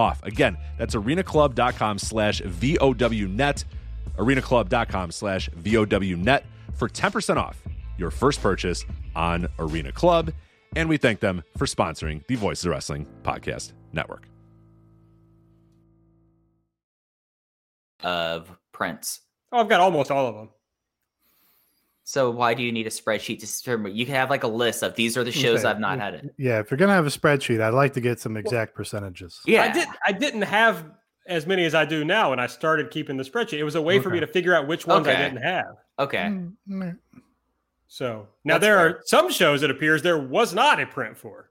off. Again, that's arenaclub.com slash VOWnet. arenaclub.com slash VOWnet for 10% off your first purchase on Arena Club. And we thank them for sponsoring the Voices of Wrestling Podcast Network. Of prints. Oh, I've got almost all of them. So why do you need a spreadsheet to determine? You can have like a list of these are the shows Okay. I've not had it. Yeah, if you're gonna have a spreadsheet, I'd like to get some exact percentages. Yeah, I did. I didn't have as many as I do now when I started keeping the spreadsheet. It was a way for me to figure out which ones I didn't have. Okay. Mm, mm. So now That's there fair. are some shows it appears there was not a print for.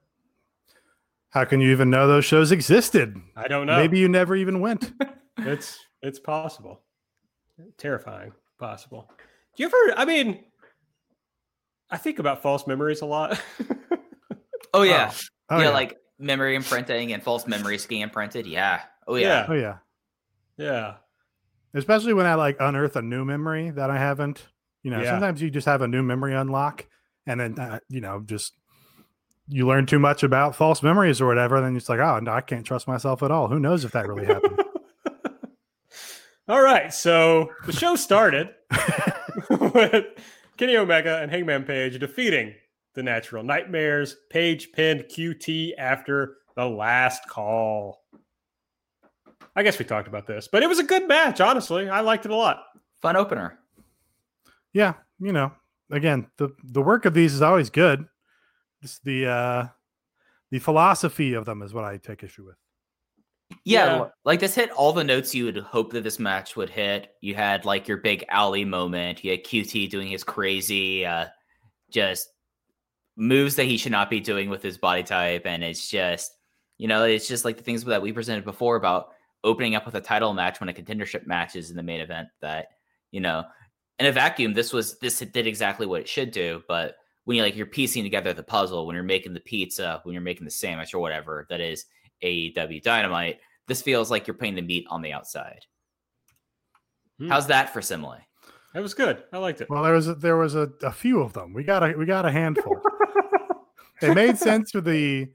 How can you even know those shows existed? I don't know. Maybe you never even went. *laughs* it's it's possible. Terrifying. Possible. Do you ever? I mean, I think about false memories a lot. *laughs* Oh yeah. Oh, yeah, like memory imprinting and false memories getting imprinted. Yeah. Oh yeah. Yeah. oh yeah. yeah. Especially when I like unearth a new memory that I haven't. You know, Yeah. sometimes you just have a new memory unlock, and then uh, you know just you learn too much about false memories or whatever. And then it's like, oh, no, I can't trust myself at all. Who knows if that really happened? *laughs* All right, so the show started *laughs* with Kenny Omega and Hangman Page defeating the Natural Nightmares. Page pinned QT after the last call. I guess we talked about this, but it was a good match. Honestly, I liked it a lot. Fun opener. yeah, you know, again, the the work of these is always good. Just the uh the philosophy of them is what I take issue with. Yeah, Yeah. like this hit all the notes you would hope that this match would hit. You had like your big alley moment. You had QT doing his crazy, uh, just moves that he should not be doing with his body type, and it's just, you know, it's just like the things that we presented before about opening up with a title match when a contendership match is in the main event. That you know, in a vacuum, this was this did exactly what it should do, but when you like you're piecing together the puzzle, when you're making the pizza, when you're making the sandwich or whatever that is AEW Dynamite, this feels like you're putting the meat on the outside. Hmm. How's that for simile? It was good. I liked it. Well, there was a, there was a, a few of them. We got a we got a handful. *laughs* it made sense for the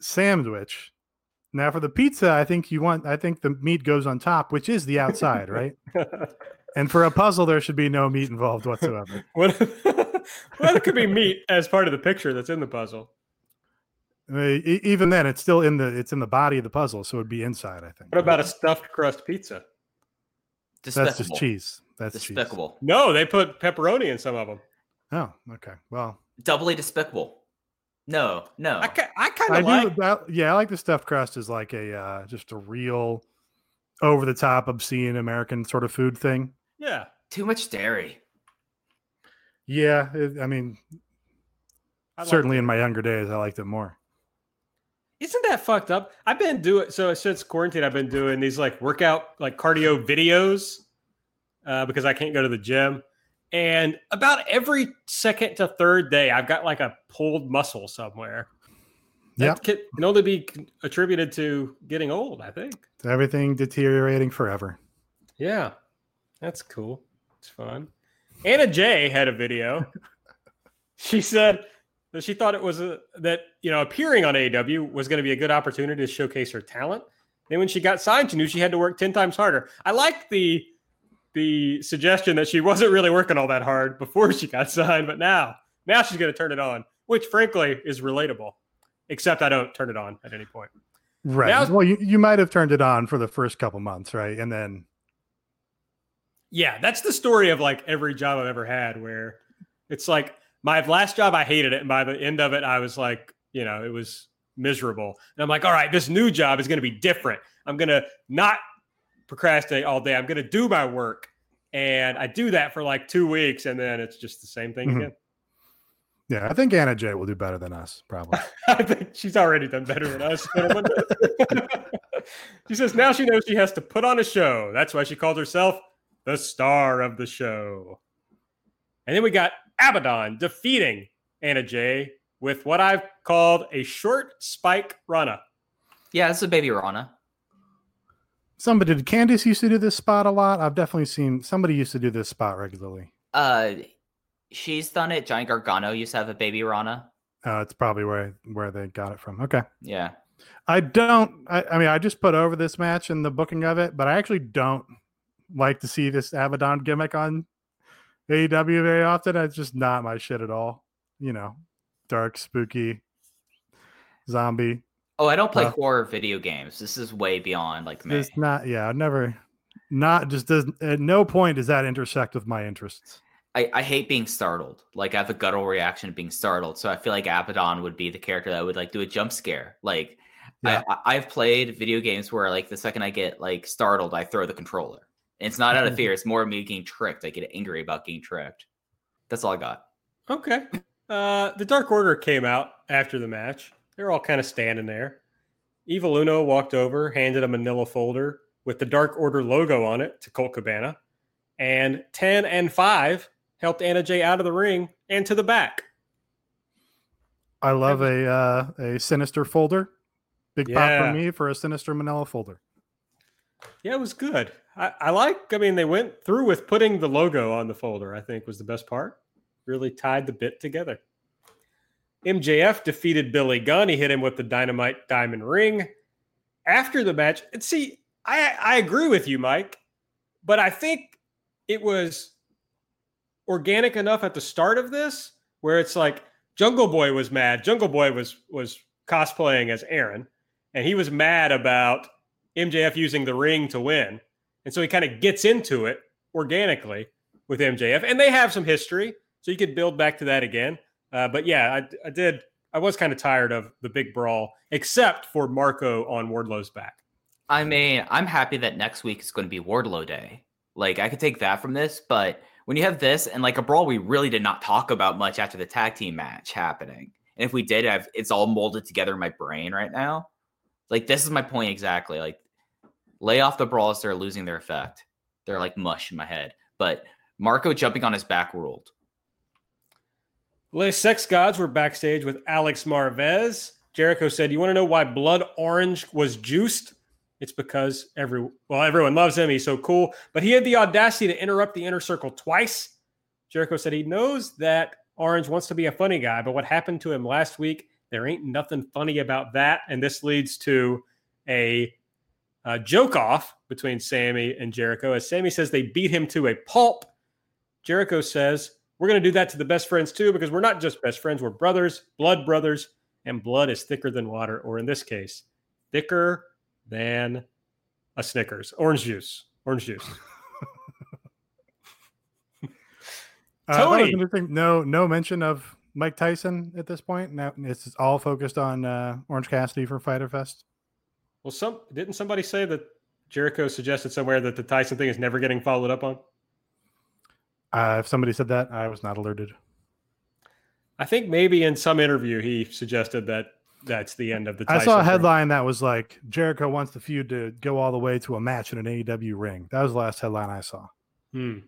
sandwich. Now for the pizza, I think you want I think the meat goes on top, which is the outside, right? *laughs* And for a puzzle, there should be no meat involved whatsoever. *laughs* what? well, it could be meat as part of the picture that's in the puzzle. Uh, even then, it's still in the it's in the body of the puzzle, so it'd be inside. I think. What about a stuffed crust pizza? Despicable. That's just cheese. That's cheese. Despicable. No, they put pepperoni in some of them. Oh, okay. Well, Doubly despicable. No, no. I, ca- I kind I of do. like. that- yeah, I like the stuffed crust is like a uh, just a real over the top obscene American sort of food thing. Yeah, Too much dairy. Yeah, it, I mean, I like certainly in my younger days, I liked it more. Isn't that fucked up? I've been doing so since quarantine. I've been doing these like workout, like cardio videos uh, because I can't go to the gym. And about every second to third day, I've got like a pulled muscle somewhere. Can, can only be attributed to getting old. I think. Everything deteriorating forever. Yeah, that's cool. It's fun. Anna Jay had a video. *laughs* she said that she thought it was a, that you know appearing on AEW was going to be a good opportunity to showcase her talent. Then when she got signed, she knew she had to work ten times harder. I like the the suggestion that she *laughs* wasn't really working all that hard before she got signed, but now now she's going to turn it on, which frankly is relatable. Except I don't turn it on at any point. Right. Now- well, you, you might have turned it on for the first couple months, right? And then Yeah, that's the story of like every job I've ever had where it's like my last job I hated it and by the end of it I was like, you know, it was miserable. And I'm like, all right, this new job is going to be different. I'm going to not procrastinate all day. I'm going to do my work. And I do that for like 2 weeks and then it's just the same thing Mhm. again. yeah, I think Anna Jay will do better than us, probably. *laughs* I think she's already done better than us. *laughs* she says now she knows she has to put on a show. That's why she called herself the star of the show. And then we got Abaddon defeating Anna Jay with what I've called a short spike Rana. Yeah, it's a baby Rana. Somebody did Candice used to do this spot a lot. I've definitely seen somebody used to do this spot regularly. Uh, she's done it. Johnny Gargano used to have a baby Rana. Uh, it's probably where where they got it from. Okay. Yeah. I don't. I, I mean, I just put over this match and the booking of it, but I actually don't like to see this Abaddon gimmick on AEW very often. It's just not my shit at all. You know, dark, spooky, zombie. Oh, I don't play Uh, horror video games. This is way beyond like me. It's not. Yeah, never. Not just does. At no point does that intersect with my interests. I, I hate being startled. Like I have a guttural reaction to being startled. So I feel like Abaddon would be the character that would like do a jump scare. Like Yeah. I, I've played video games where like the second I get like startled, I throw the controller. And it's not out of fear. It's more of me getting tricked. I get angry about getting tricked. That's all I got. Okay. Uh, the Dark Order came out after the match. They're all kind of standing there. Evil Uno walked over, handed a manila folder with the Dark Order logo on it to Colt Cabana. And 10 and 5 helped Anna Jay out of the ring and to the back. I love a uh, a sinister folder. Big pop for me for a sinister Manila folder. Yeah, it was good. I, I like, I mean, they went through with putting the logo on the folder, I think was the best part. Really tied the bit together. MJF defeated Billy Gunn. He hit him with the dynamite diamond ring. After the match, and see, I, I agree with you, Mike, but I think it was organic enough at the start of this where it's like Jungle Boy was mad. Jungle Boy was was cosplaying as Aaron, and he was mad about MJF using the ring to win. And so he kind of gets into it organically with MJF. And they have some history. So you could build back to that again. Uh, but yeah, I, I did. I was kind of tired of the big brawl, except for Marko on Wardlow's back. I mean, I'm happy that next week is going to be Wardlow Day. Like, I could take that from this, but when you have this and like a brawl, we really did not talk about much after the tag team match happening. And if we did, I've, it's all molded together in my brain right now. Like, this is my point exactly. Like, lay off the brawls; they're losing their effect. They're like mush in my head. But Marko jumping on his back ruled. Le Sex Gods were backstage with Alex Marvez. Jericho said, "You want to know why Blood Orange was juiced? It's because every well, everyone loves him. He's so cool, but he had the audacity to interrupt the inner circle twice." Jericho said he knows that Orange wants to be a funny guy, but what happened to him last week, there ain't nothing funny about that, and this leads to a, uh joke off between Sammy and Jericho as Sammy says they beat him to a pulp. Jericho says, We're going to do that to the best friends too, because we're not just best friends, we're brothers, blood brothers, and blood is thicker than water, or in this case, thicker than a Snickers. Orange juice. Orange juice. *laughs* *laughs* Uh, Tony! interesting. No, no mention of Mike Tyson at this point. Now it's all focused on uh, Orange Cassidy for Fyter Fest. Well, some didn't somebody say that Jericho suggested somewhere that the Tyson thing is never getting followed up on? Uh, if somebody said that, I was not alerted. I think maybe in some interview he suggested that that's the end of the Tyson I saw a thing. headline that was like Jericho wants the feud to go all the way to a match in an AEW ring. That was the last headline I saw. Hmm.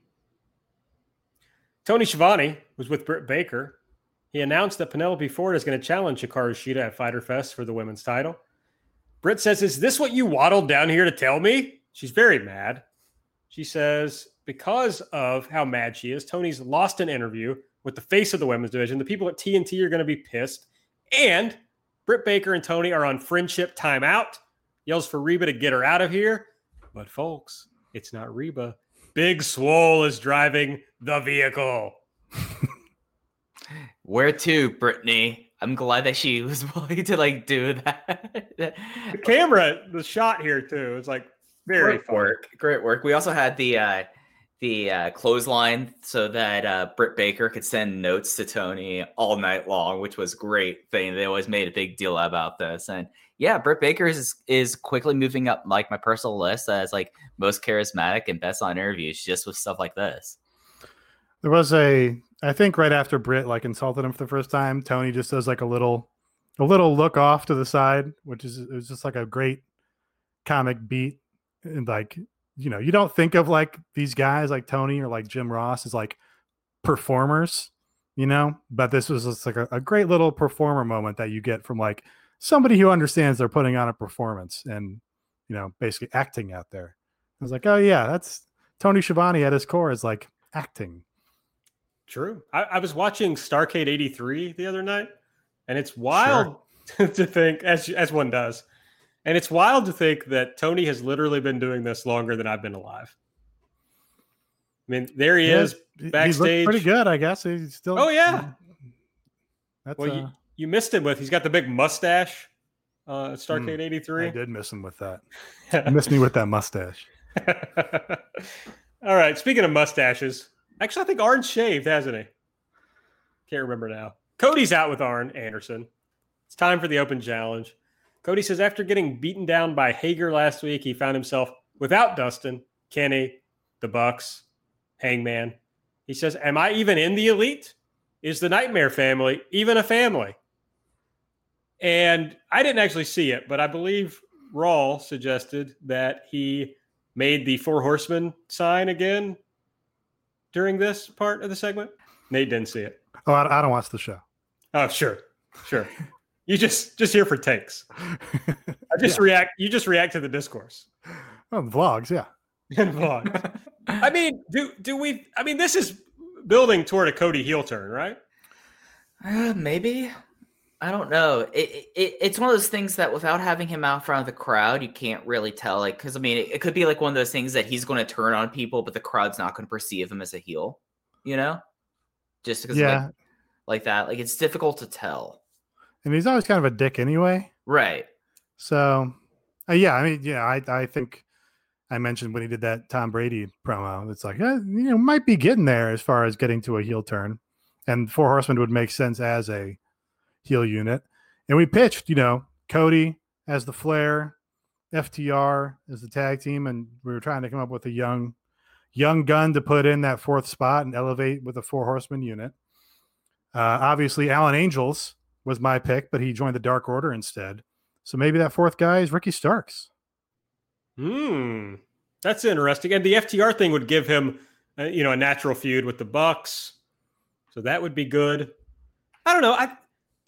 Tony Schiavone was with Britt Baker. He announced that Penelope Ford is going to challenge Hikaru Shida at Fyter Fest for the women's title. Britt says, Is this what you waddled down here to tell me? She's very mad. She says, Because of how mad she is, Tony's lost an interview with the face of the women's division. The people at TNT are going to be pissed. And Britt Baker and Tony are on friendship timeout. Yells for Reba to get her out of here. But, folks, it's not Reba. Big Swole is driving the vehicle. *laughs* Where to, Brittany? I'm glad that she *laughs* was willing to like do that. The camera, the shot here too, it's like very great funny. work. Great work. We also had the uh the uh clothesline so that uh britt baker could send notes to tony all night long which was great thing. They always made a big deal about this. And yeah britt baker is is quickly moving up like my personal list as like most charismatic and best on interviews just with stuff like this. There was a, I think right after Britt like insulted him for the first time, Tony just does like a little, a little look off to the side, which is it was just like a great comic beat. And like, you know, you don't think of like these guys like Tony or like Jim Ross as like performers. you know. But this was just like a, a great little performer moment that you get from like somebody who understands they're putting on a performance and you know basically acting out there. I was like, oh yeah, that's Tony Schiavone at his core is like acting. True. I, I was watching Starcade 83 the other night, and it's wild *laughs* to think, as as one does, and it's wild to think that Tony has literally been doing this longer than I've been alive. I mean, there he Yeah, is he- he looked backstage. pretty good, I guess. He's still. Oh, yeah. That's Well, uh, you, you missed him with he's got the big mustache. Uh, at Starcade I did miss him with that. *laughs* You missed me with that mustache. *laughs* All right. Speaking of mustaches, actually, I think Arn shaved, hasn't he? Can't remember now. Cody's out with Arn Anderson. It's time for the open challenge. Cody says after getting beaten down by Hager last week, he found himself without Dustin, Kenny, the Bucks, Hangman. He says, "Am I even in the elite? Is the Nightmare family even a family?" And I didn't actually see it, but I believe Rawl suggested that he made the Four Horsemen sign again during this part of the segment. Nate didn't see it. Oh, I, I don't watch the show. Oh, sure, sure. you just just here for takes. I just react. You just react to the discourse Oh, the vlogs, yeah. *laughs* and vlogs. I mean, do do we? I mean, this is building toward a Cody heel turn, right? Uh, maybe. I don't know. It, it it's one of those things that without having him out front of the crowd, you can't really tell. Like, because I mean, it, it could be like one of those things that he's going to turn on people, but the crowd's not going to perceive him as a heel. You know, just because Yeah. like, like that. Like, it's difficult to tell. And he's always kind of a dick anyway. Right. So, uh, yeah, I mean, yeah, I, I think I mentioned when he did that Tom Brady promo, it's like, eh, you know, might be getting there as far as getting to a heel turn. And Four Horsemen would make sense as a heel unit. And we pitched, you know, Cody as the Flair, FTR as the tag team, and we were trying to come up with a young, young gun to put in that fourth spot and elevate with a Four Horsemen unit. Uh, obviously, Alan Angels was my pick, but he joined the Dark Order instead. So maybe that fourth guy is Ricky Starks. Hmm, that's interesting. And the FTR thing would give him, uh, you know, a natural feud with the Bucks, so that would be good. I don't know. I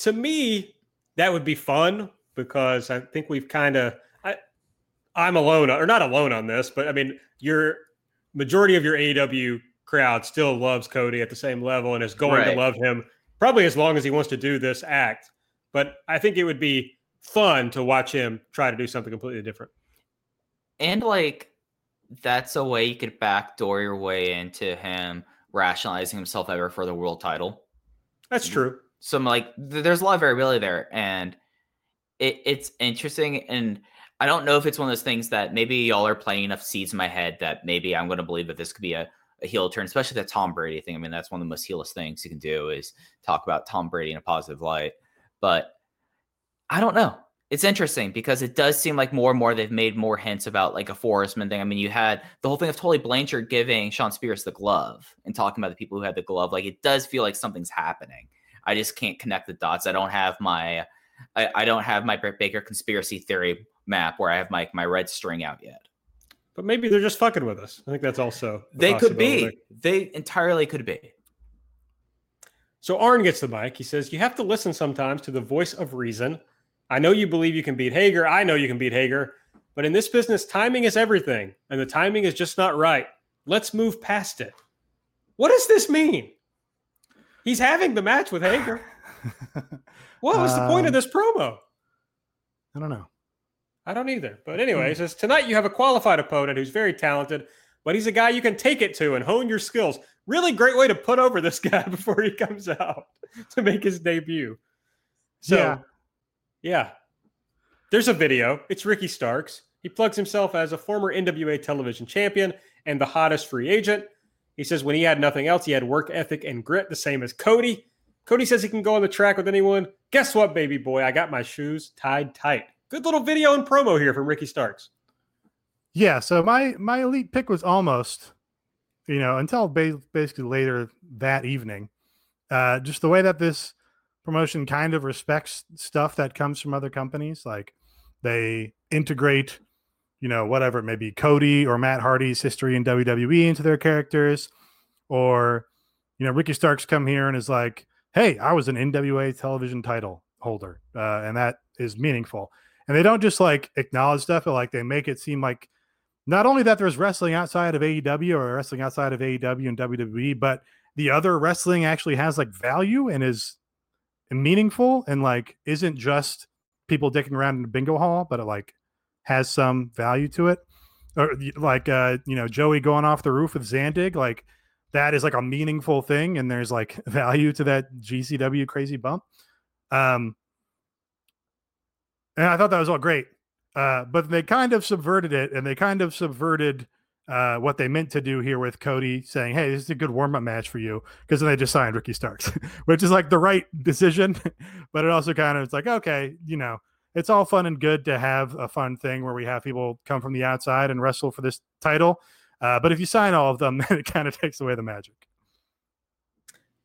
to me that would be fun because I think we've kind of I I'm alone or not alone on this, but I mean your majority of your AEW crowd still loves Cody at the same level and is going to love him probably as long as he wants to do this act. But I think it would be fun to watch him try to do something completely different. And like that's a way you could backdoor your way into him rationalizing himself ever for the world title. That's true. So I'm like, th- there's a lot of variability there, and it, it's interesting. And I don't know if it's one of those things that maybe y'all are playing enough seeds in my head that maybe I'm going to believe that this could be a, a heel turn, especially that Tom Brady thing. I mean, that's one of the most heelest things you can do is talk about Tom Brady in a positive light. But I don't know. It's interesting because it does seem like more and more they've made more hints about like a Four Horseman thing. I mean, you had the whole thing of Tully Blanchard giving Shawn Spears the glove and talking about the people who had the glove. Like it does feel like something's happening. I just can't connect the dots. I don't have my I, I don't have my Britt Baker conspiracy theory map where I have my my red string out yet. But maybe they're just fucking with us. I think that's also They could be. They entirely could be. So Arn gets the mic. He says, You have to listen sometimes to the voice of reason. I know you believe you can beat Hager. I know you can beat Hager. But in this business, timing is everything. And the timing is just not right. Let's move past it. What does this mean? He's having the match with Hager. *laughs* What was the point of Um, this promo? I don't know. I don't either. But anyway, he says tonight you have a qualified opponent who's very talented, but he's a guy you can take it to and hone your skills. Really great way to put over this *laughs* guy before he comes out to make his debut. So, yeah. Yeah. There's a video. It's Ricky Starks. He plugs himself as a former NWA television champion and the hottest free agent. He says when he had nothing else, he had work ethic and grit, the same as Cody. Cody says he can go on the track with anyone. Guess what, baby boy? I got my shoes tied tight. Good little video and promo here from Ricky Starks. Yeah. So my my elite pick was almost, you know, until ba- basically later that evening. Uh, just the way that this promotion kind of respects stuff that comes from other companies, like they integrate, you know, whatever it may be, Cody or Matt Hardy's history in WWE into their characters, or you know, Ricky Starks come here and is like, "Hey, I was an NWA television title holder," uh, and that is meaningful. And they don't just like acknowledge stuff, but like they make it seem like not only that there's wrestling outside of AEW or wrestling outside of AEW and WWE, but the other wrestling actually has like value and is meaningful and like isn't just people dicking around in a bingo hall, but it like has some value to it. Or like uh, you know, Joey going off the roof with Zandig, like that is like a meaningful thing, and there's like *laughs* value to that GCW crazy bump. Um, and I thought that was all great. Uh, but they kind of subverted it, and they kind of subverted uh, what they meant to do here with Cody saying, "Hey, this is a good warm up match for you," because then they just signed Ricky Starks, *laughs* which is like the right decision. *laughs* but it also kind of it's like, okay, you know, it's all fun and good to have a fun thing where we have people come from the outside and wrestle for this title. Uh, but if you sign all of them, *laughs* then it kind of takes away the magic.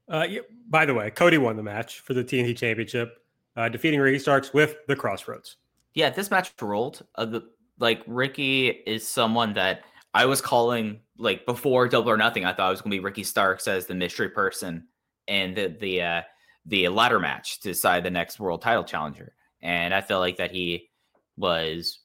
Uh, yeah, by the way, Cody won the match for the TNT Championship, uh, defeating Ricky Starks with the Crossroads. Yeah, this match rolled. Uh, the, like Ricky is someone that I was calling like before Double or Nothing. I thought it was going to be Ricky Starks as the mystery person and the the uh, the ladder match to decide the next world title challenger. And I feel like that he was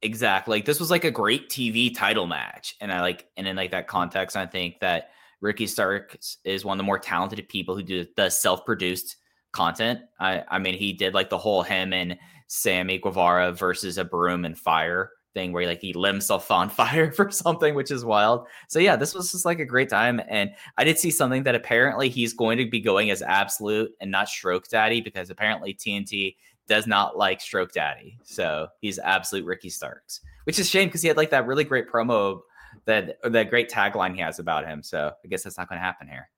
exactly like this was like a great TV title match. And I like and in like that context, I think that Ricky Starks is one of the more talented people who do the self produced content. I I mean he did like the whole him and Sammy Guevara versus a broom and fire thing where he like he lit himself on *laughs* fire for something, which is wild. So yeah, this was just like a great time. And I did see something that apparently he's going to be going as absolute and not stroke daddy because apparently TNT does not like stroke daddy. So he's absolute Ricky Starks, which is shame because he had like that really great promo that that great tagline he has about him. So I guess that's not going to happen here.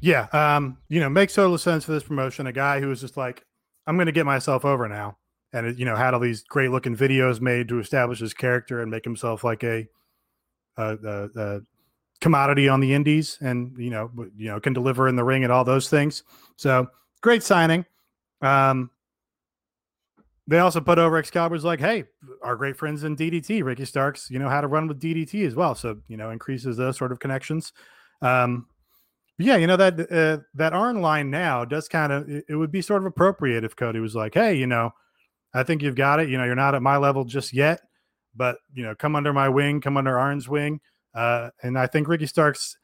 Yeah, um, you know, makes total sense for this promotion. A guy who was just like, I'm going to get myself over now, and you know, had all these great looking videos made to establish his character and make himself like a, a, a, a commodity on the indies, and you know, you know, can deliver in the ring and all those things. So great signing. Um, they also put over Excalibur's like, hey, our great friends in DDT, Ricky Starks, you know how to run with DDT as well. So, you know, increases those sort of connections. Um, yeah, you know that uh, that Arn line now does kind of it, it, would be sort of appropriate if Cody was like, "Hey, you know, I think you've got it. You know, you're not at my level just yet, but you know, come under my wing, come under Arn's wing." Uh, and I think Ricky Starks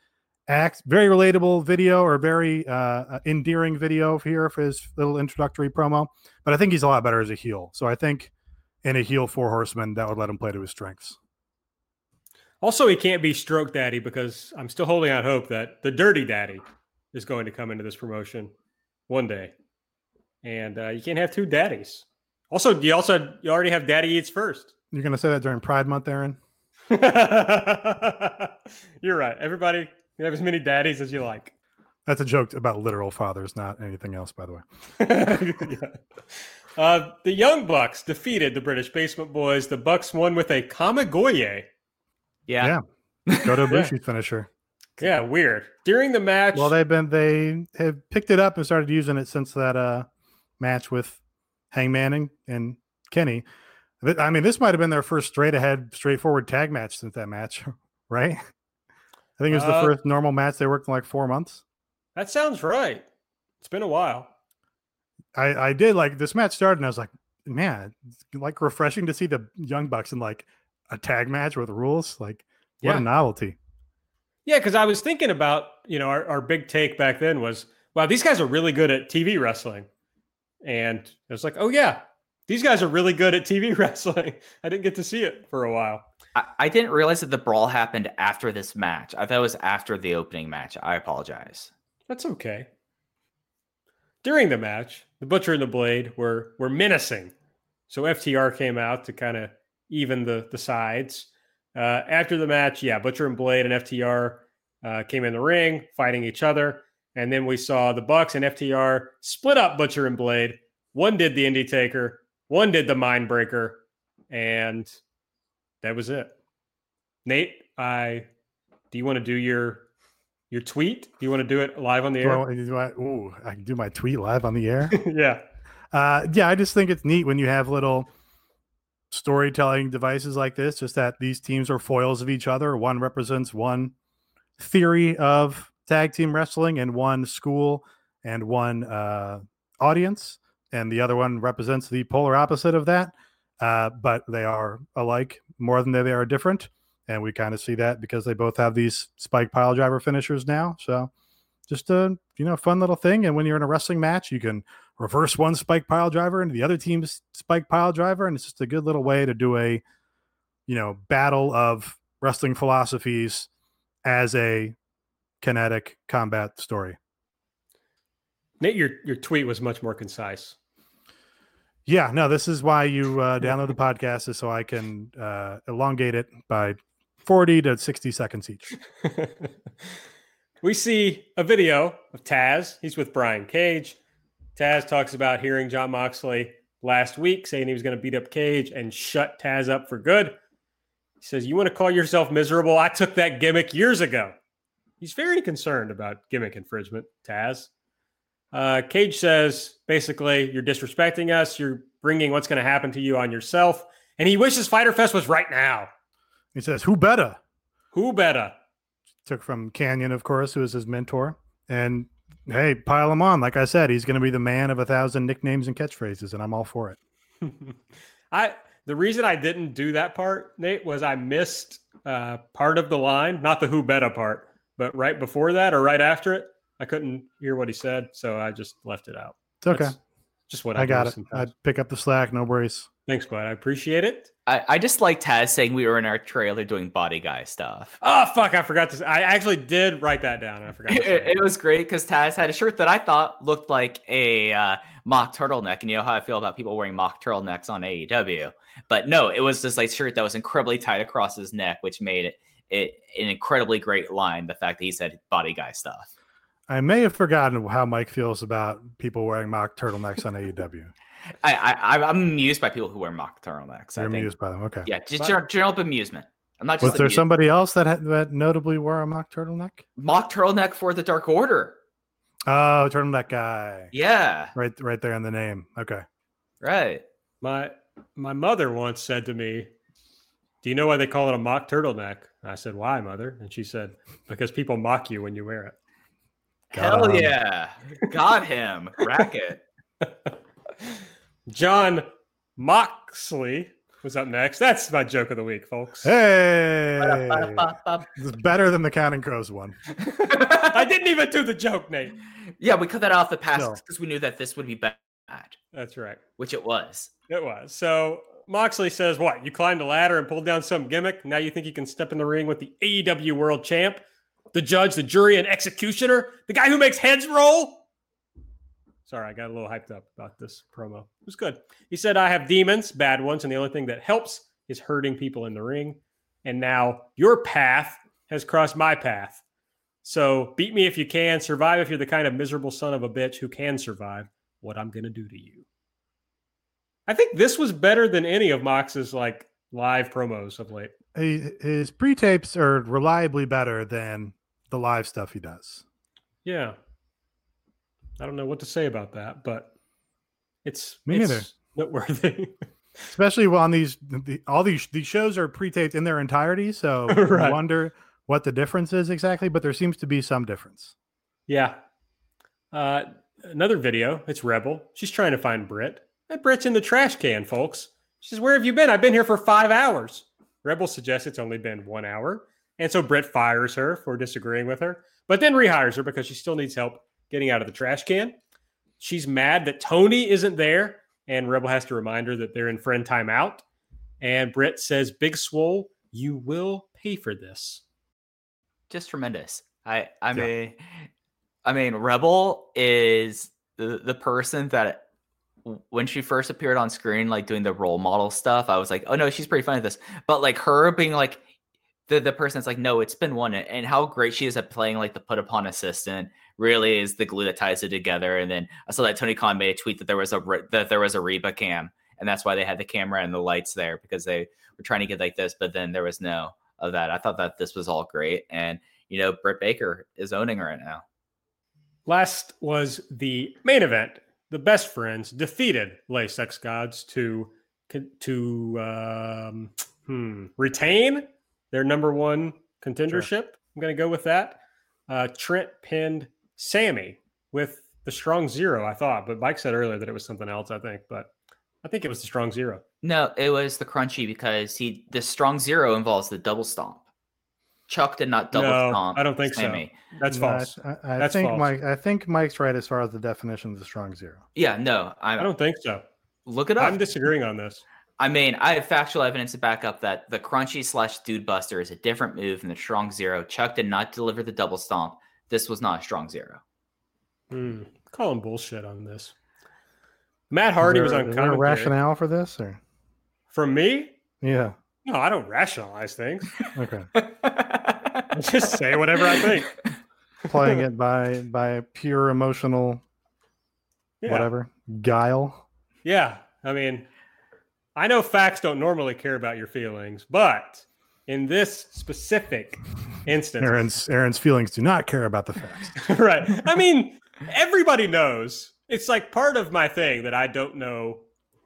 act very relatable video or very uh, uh, endearing video here for his little introductory promo. But I think he's a lot better as a heel. So I think in a heel four horseman that would let him play to his strengths. Also, he can't be stroke daddy because I'm still holding out hope that the dirty daddy is going to come into this promotion one day. And uh, you can't have two daddies. Also, you also you already have daddy eats first. You're going to say that during Pride Month, Aaron? *laughs* You're right. Everybody you have as many daddies as you like. That's a joke about literal fathers, not anything else, by the way. *laughs* yeah. uh, the Young Bucks defeated the British Basement Boys. The Bucks won with a Kamigoye yeah. Yeah. Go to *laughs* Ibushi yeah. finisher. Yeah, weird. During the match. Well, they've been they have picked it up and started using it since that uh match with Hangman and, and Kenny. I mean, this might have been their first straight ahead, straightforward tag match since that match, *laughs* right? I think it was the uh, first normal match they worked in like four months. That sounds right. It's been a while. I I did like this match started and I was like, man, like refreshing to see the Young Bucks in like a tag match with rules. Like, what yeah. a novelty. Yeah, because I was thinking about, you know, our, our big take back then was, wow, these guys are really good at TV wrestling. And it was like, oh, yeah, these guys are really good at TV *laughs* wrestling. I didn't get to see it for a while. I, didn't realize that the brawl happened after this match. I thought it was after the opening match. I apologize. That's okay. During the match, the Butcher and the Blade were were menacing. So FTR came out to kind of even the the sides. Uh, after the match, yeah, Butcher and Blade and FTR uh, came in the ring fighting each other, and then we saw the Bucks and FTR split up Butcher and Blade. One did the Indie Taker, one did the Mind Breaker, and that was it. Nate, I do you want to do your your tweet? Do you want to do it live on the air? Do do I, ooh, I can do my tweet live on the air. *laughs* yeah. Uh, yeah, I just think it's neat when you have little storytelling devices like this, just that these teams are foils of each other. One represents one theory of tag team wrestling and one school and one uh, audience, and the other one represents the polar opposite of that. Uh, but they are alike more than they are different, and we kind of see that because they both have these spike pile driver finishers now. So just a you know fun little thing. And when you're in a wrestling match, you can reverse one spike pile driver into the other team's spike pile driver, and it's just a good little way to do a you know battle of wrestling philosophies as a kinetic combat story. Nate, your your tweet was much more concise. Yeah, no, this is why you uh, *laughs* download the podcast is so I can uh, elongate it by 40 to 60 seconds each. *laughs* we see a video of Taz. He's with Brian Cage. Taz talks about hearing Jon Moxley last week saying he was going to beat up Cage and shut Taz up for good. He says, You want to call yourself miserable? I took that gimmick years ago. He's very concerned about gimmick infringement, Taz. Uh, Cage says basically, you're disrespecting us. You're bringing what's going to happen to you on yourself. And he wishes Fyter Fest was right now. He says, Who better? Who better? Took from Kanyon, of course, who is his mentor. And hey, pile him on. Like I said, he's going to be the man of a thousand nicknames and catchphrases, and I'm all for it. *laughs* I the reason I didn't do that part, Nate, was I missed uh, part of the line, not the who better part, but right before that or right after it, I couldn't hear what he said, so I just left it out. It's okay. That's just what I, I got it. sometimes. I'd pick up the slack. No worries. Thanks, Glad. I appreciate it. I, I just like Taz saying we were in our trailer doing body guy stuff. Oh fuck! I forgot to. I actually did write that down. I forgot. To *laughs* say It, it. it was great because Taz had a shirt that I thought looked like a uh, mock turtleneck, and you know how I feel about people wearing mock turtlenecks on AEW. But no, it was this like shirt that was incredibly tight across his neck, which made it, it an incredibly great line. The fact that he said body guy stuff. I may have forgotten how Mike feels about people wearing mock turtlenecks on AEW. *laughs* I, I I'm amused by people who wear mock turtlenecks. I You're think, amused by them. Okay. yeah, just But- general, general amusement. I'm not just Was there amused. somebody else that had, that notably wore a mock turtleneck? mock turtleneck for the Dark Order. Oh, turtleneck guy. Yeah, Right, right there in the name. Okay. right. My my mother once said to me, "Do you know why they call it a mock turtleneck?" I said, "Why, mother?" And she said, "Because people mock you when you wear it." Got Hell him. yeah, got him. Racket. *laughs* Jon Moxley was up next. That's my joke of the week, folks. Hey, *laughs* it's better than the Counting Crows one. *laughs* I didn't even do the joke, Nate. yeah, we cut that off the past No. because we knew that this would be bad, That's right. which it was. It was. So Moxley says, What? You climbed a ladder and pulled down some gimmick. Now you think you can step in the ring with the AEW world champ, the judge, the jury, and executioner, the guy who makes heads roll? Sorry, I got a little hyped up about this promo. It was good. He said, I have demons, bad ones, and the only thing that helps is hurting people in the ring. And now your path has crossed my path. So beat me if you can, survive if you're the kind of miserable son of a bitch who can survive what I'm going to do to you. I think this was better than any of Mox's like live promos of late. He, his pre-tapes are reliably better than the live stuff he does. Yeah. I don't know what to say about that, but it's Me it's neither. noteworthy. *laughs* Especially on these, the, all these these shows are pre-taped in their entirety, so *laughs* Right. you wonder what the difference is exactly. But there seems to be some difference. yeah. Uh, another video. It's Rebel. She's trying to find Britt. That Britt's in the trash can, folks. She says, Where have you been? I've been here for five hours. Rebel suggests it's only been one hour. And so Britt fires her for disagreeing with her, but then rehires her because she still needs help getting out of the trash can. She's mad that Tony isn't there, and Rebel has to remind her that they're in friend timeout. And Britt says, Big Swole, you will pay for this. just tremendous. I I Yeah. mean I mean Rebel is the the person that when she first appeared on screen like doing the role model stuff, I was like, "Oh no, she's pretty funny at this." But like her being like the the person that's like, "No, it's been one." And how great she is at playing like the put upon assistant really is the glue that ties it together. And then I saw that Tony Khan made a tweet that there was a that there was a Reba cam and that's why they had the camera and the lights there because they were trying to get like this, but then there was no of that. I thought that this was all great, and you know, Britt Baker is owning right now. Last was the main event. The best friends defeated Le Sex Gods to to um, hmm, retain their number one contendership. I'm going to go with that. Uh, Trent pinned Sammy with the strong zero, I thought, but Mike said earlier that it was something else, I think, but I think it was the strong zero. No, it was the crunchy because he the strong zero involves the double stomp. Chuck did not double No, stomp. I don't think so. Sammy. That's No, I- false. I, I That's think false. Mike. I think Mike's right as far as the definition of the strong zero. Yeah, no, I, I don't think so. look it up. I'm disagreeing on this. I mean, I have factual evidence to back up that the crunchy slash dude buster is a different move than the strong zero. Chuck did not deliver the double stomp. This was not a strong zero. Hmm. Calling bullshit on this. Matt Hardy Is was on is there a rationale for this, or From me? yeah, No, I don't rationalize things. okay, I *laughs* *laughs* just say whatever I think. *laughs* playing it by *laughs* by pure emotional Yeah. whatever guile. Yeah. I mean, I know facts don't normally care about your feelings, but in this specific instance, Aaron's Aaron's feelings do not care about the facts. right. I mean, everybody knows. It's like part of my thing that I don't know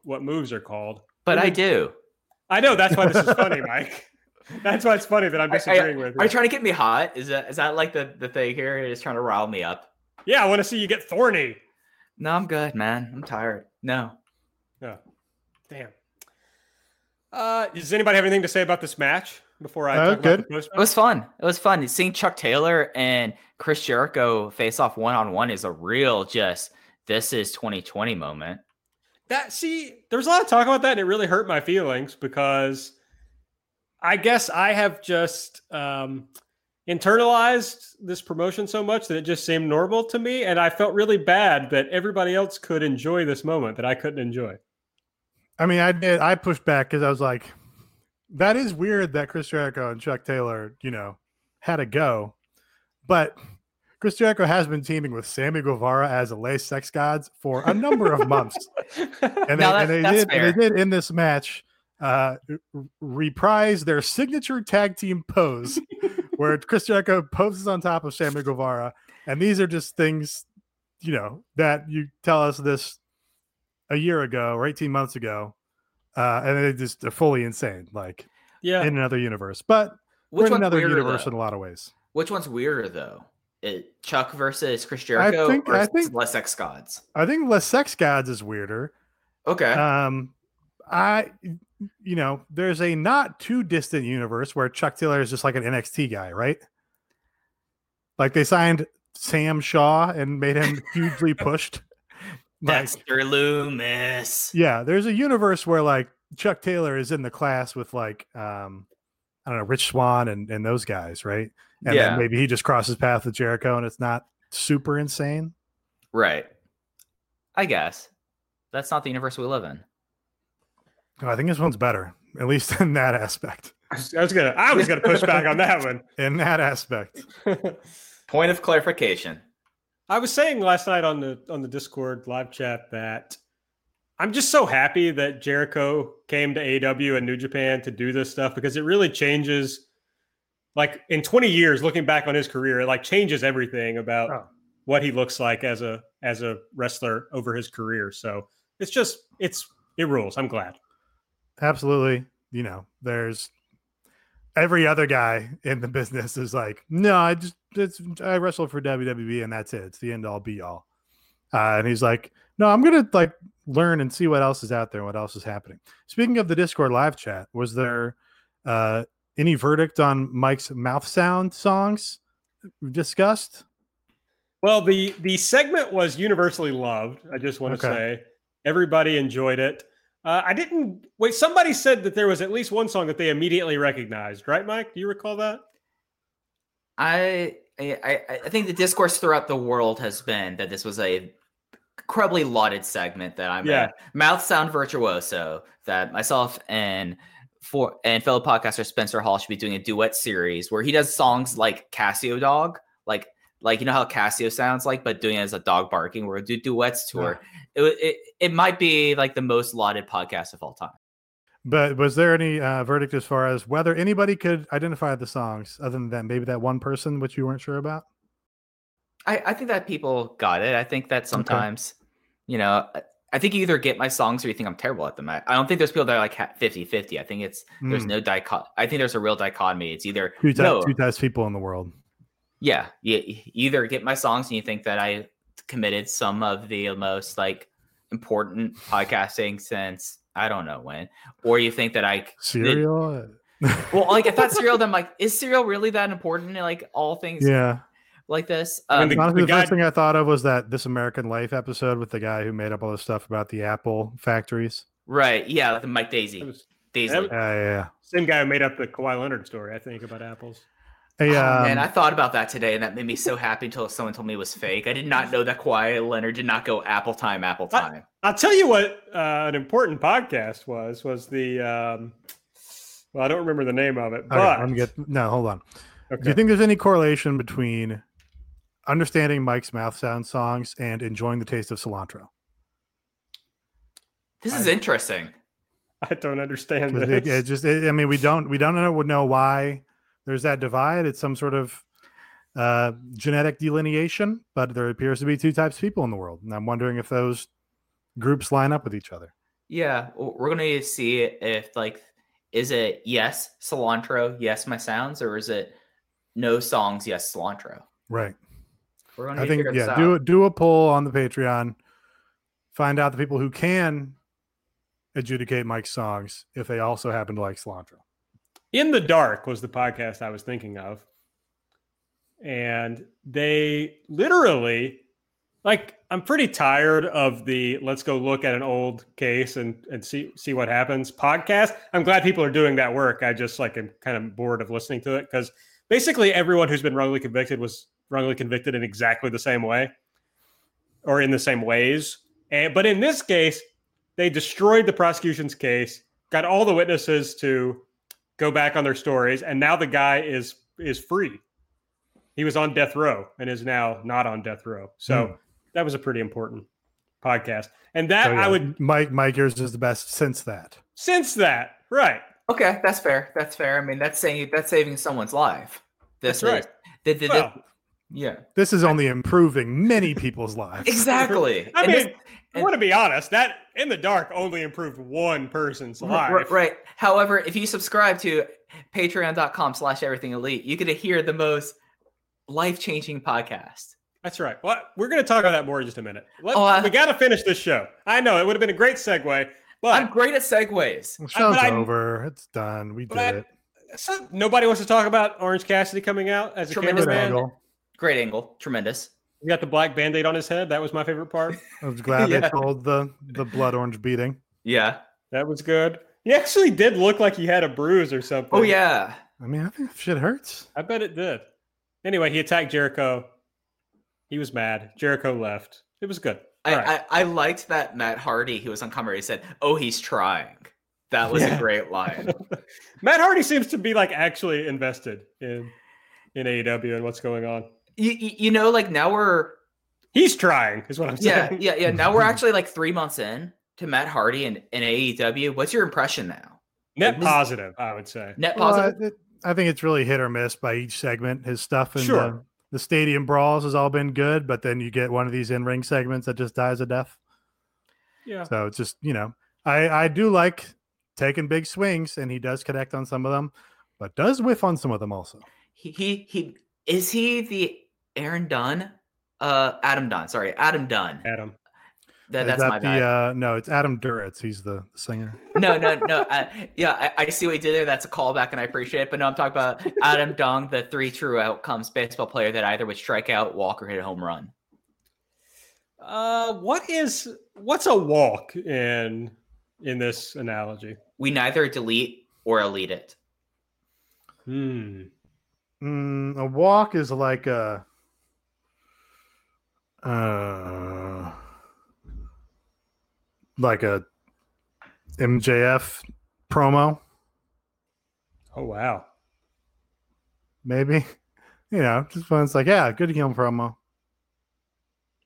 what moves are called. But I do. I know that's why this is funny, Mike. *laughs* That's why it's funny that I'm Are- disagreeing with Are you you. trying to get me hot? Is that is that like the, the thing here? You're just trying to rile me up. Yeah, I want to see you get thorny. No, I'm good, man. I'm tired. No. No. Damn. Uh, does anybody have anything to say about this match before I Uh, talk about good. the It was fun. It was fun. Seeing Chuck Taylor and Chris Jericho face off one on one is a real just this is 2020 moment. That see, there was a lot of talk about that, and it really hurt my feelings because I guess I have just um, internalized this promotion so much that it just seemed normal to me, and I felt really bad that everybody else could enjoy this moment that I couldn't enjoy. I mean, I did. I pushed back because I was like, that is weird that Chris Jericho and Chuck Taylor, you know, had a go, but Chris Jericho has been teaming with Sammy Guevara as a Le Sex Gods for a number of months. *laughs* and they, No, that- and they did and they did in this match uh reprise their signature tag team pose *laughs* where Chris Jericho poses on top of Sammy Guevara and these are just things you know that you tell us this a year ago or 18 months ago uh and they just they're fully insane like yeah, in another universe but we're in another weirder, universe though? in a lot of ways Which one's weirder though? It, Chuck versus Chris Jericho think- I versus think- Le Sex Gods. I think Le Sex Gods is weirder Okay. Um, I, you know, there's a not too distant universe where Chuck Taylor is just like an NXT guy, right? Like they signed Sam Shaw and made him hugely *laughs* pushed. *laughs* Like, Dexter Lumis. yeah, there's a universe where like Chuck Taylor is in the class with like, um, I don't know, Rich Swann and and those guys, right? And Yeah. then maybe he just crosses paths with Jericho, and it's not super insane. Right. I guess. That's not the universe we live in. Oh, I think this one's better, at least in that aspect. I was gonna, I was gonna push back on that one. In that aspect. *laughs* Point of clarification. I was saying last night on the on the Discord live chat that I'm just so happy that Jericho came to AW and New Japan to do this stuff because it really changes like in 20 years looking back on his career it like changes everything about Oh. what he looks like as a as a wrestler over his career. So it's just it's it rules. I'm glad. Absolutely you know there's every other guy in the business is like no i just it's i wrestle for wwe and that's it it's the end all be all uh, and he's like no i'm gonna like learn and see what else is out there and what else is happening speaking of the discord live chat was there uh any verdict on mike's mouth sound songs discussed Well, the the segment was universally loved. I just want to Okay. say everybody enjoyed it. Uh, I didn't wait. Somebody said that there was at least one song that they immediately recognized, right, Mike? Do you recall that? I, I I think the discourse throughout the world has been that this was a incredibly lauded segment that I'm Yeah. a mouth sound virtuoso that myself and for and fellow podcaster Spencer Hall should be doing a duet series where he does songs like Casio Dog, like like you know how Casio sounds like, but doing it as a dog barking. We're gonna do duets tour. It, it it might be like the most lauded podcast of all time. but was there any uh, verdict as far as whether anybody could identify the songs other than that maybe that one person which you weren't sure about I, I think that people got it. I think that sometimes, you know, I think you either get my songs or you think I'm terrible at them. I, I don't think there's people that are like 50 50. I think it's there's Mm. no dichot. I think there's a real dichotomy. It's either Two, ty- no, two types of people in the world. Yeah, you, you either get my songs and you think that I committed some of the most like important podcasting since I don't know when, or you think that I Cereal. *laughs* well, like if that's serial, then I'm like, is serial really that important? in, Like all things yeah. like this. I mean, Um, the- Honestly, the, guy- first thing I thought of was that This American Life episode with the guy who made up all this stuff about the Apple factories. right? Yeah, like the Mike Daisey, was Daisey. that was- Yeah, yeah, yeah. same guy who made up the Kawhi Leonard story, I think, about apples. Hey, Oh, um, man, I thought about that today, and that made me so happy until someone told me it was fake. I did not know that Kawhi Leonard did not go Apple time, Apple time. I'll tell you what uh, an important podcast was was the um, well, I don't remember the name of it, okay, but let me get no. Hold on. Do you think there's any correlation between understanding Mike's mouth sound songs and enjoying the taste of cilantro? This is I- interesting. I don't understand this. It, it just, it, I mean, we don't, we don't know, would know why there's that divide. It's some sort of uh, genetic delineation, but there appears to be two types of people in the world, and I'm wondering if those groups line up with each other. Yeah, we're gonna see if like, is it yes cilantro, yes my sounds, or is it no songs, yes cilantro? Right. We're gonna I think yeah, do do a poll on the Patreon. Find out the people who can adjudicate Mike's songs if they also happen to like cilantro. In the Dark was the podcast I was thinking of. And they literally, like, I'm pretty tired of the let's go look at an old case and, and see see what happens podcast. I'm glad people are doing that work. I just like am kind of bored of listening to it because basically everyone who's been wrongly convicted was wrongly convicted in exactly the same way or in the same ways. And but in this case, they destroyed the prosecution's case, got all the witnesses to go back on their stories, and now the guy is is free. He was on death row and is now not on death row. So Hmm. that was a pretty important podcast. And that So, yeah, I would Mike Mike yours is the best since that. since that right. Okay, that's fair. That's fair. I mean, that's saying that's saving someone's life. This That's right. is the, the, the- Well, yeah, This is only improving many people's lives. exactly. *laughs* I And mean, this- I want to be honest. That in the dark only improved one person's life. Right, right. However, if you subscribe to patreon.com slash everything elite, you get to hear the most life-changing podcast. That's right. Well, we're going to talk about that more in just a minute. Let, Oh, I- we got to finish this show. I know it would have been a great segue, but I'm great at segues. The show's I- over. It's done. We did I- it. so nobody wants to talk about Orange Cassidy coming out as a Tremendous cameraman. angle. Great angle. Tremendous. He got the black band-aid on his head. That was my favorite part. *laughs* I was glad *laughs* Yeah. they told the the blood orange beating. Yeah. That was good. He actually did look like he had a bruise or something. Oh, yeah. I mean, I think shit hurts. I bet it did. Anyway, he attacked Jericho. He was mad. Jericho left. It was good. I, All right. I, I liked that Matt Hardy, he was on camera, he said, Oh, he's trying. That was Yeah. a great line. *laughs* Matt Hardy seems to be like actually invested in in AEW and what's going on. You, you, you know, like now we're He's trying, is what I'm saying. yeah, yeah. Yeah. Now we're *laughs* actually like three months in to Matt Hardy and, and AEW. What's your impression now? Net This- positive, I would say. Net Well, positive? I think it's really hit or miss by each segment. His stuff and Sure. the, the stadium brawls has all been good, but then you get one of these in ring segments that just dies a death. Yeah. So it's just you know, I I do like taking big swings, and he does connect on some of them, but does whiff on some of them also. he, he he is he the Aaron Dunn? Uh Adam Dunn, sorry, Adam Dunn. Adam. That, Is that's that my the bad. uh, no? It's Adam Duritz. He's the singer. no, no, no. *laughs* Uh, yeah, I, I see what you did there. That's a callback, and I appreciate it. But no, I'm talking about Adam Dunn, the three true outcomes baseball player that either would strike out, walk, or hit a home run. Uh what is what's a walk in in this analogy? We neither delete or elite it. Hmm. Mm, a walk is like a uh, like a MJF promo, Oh wow. maybe. You know, just when it's like, yeah, good heel promo.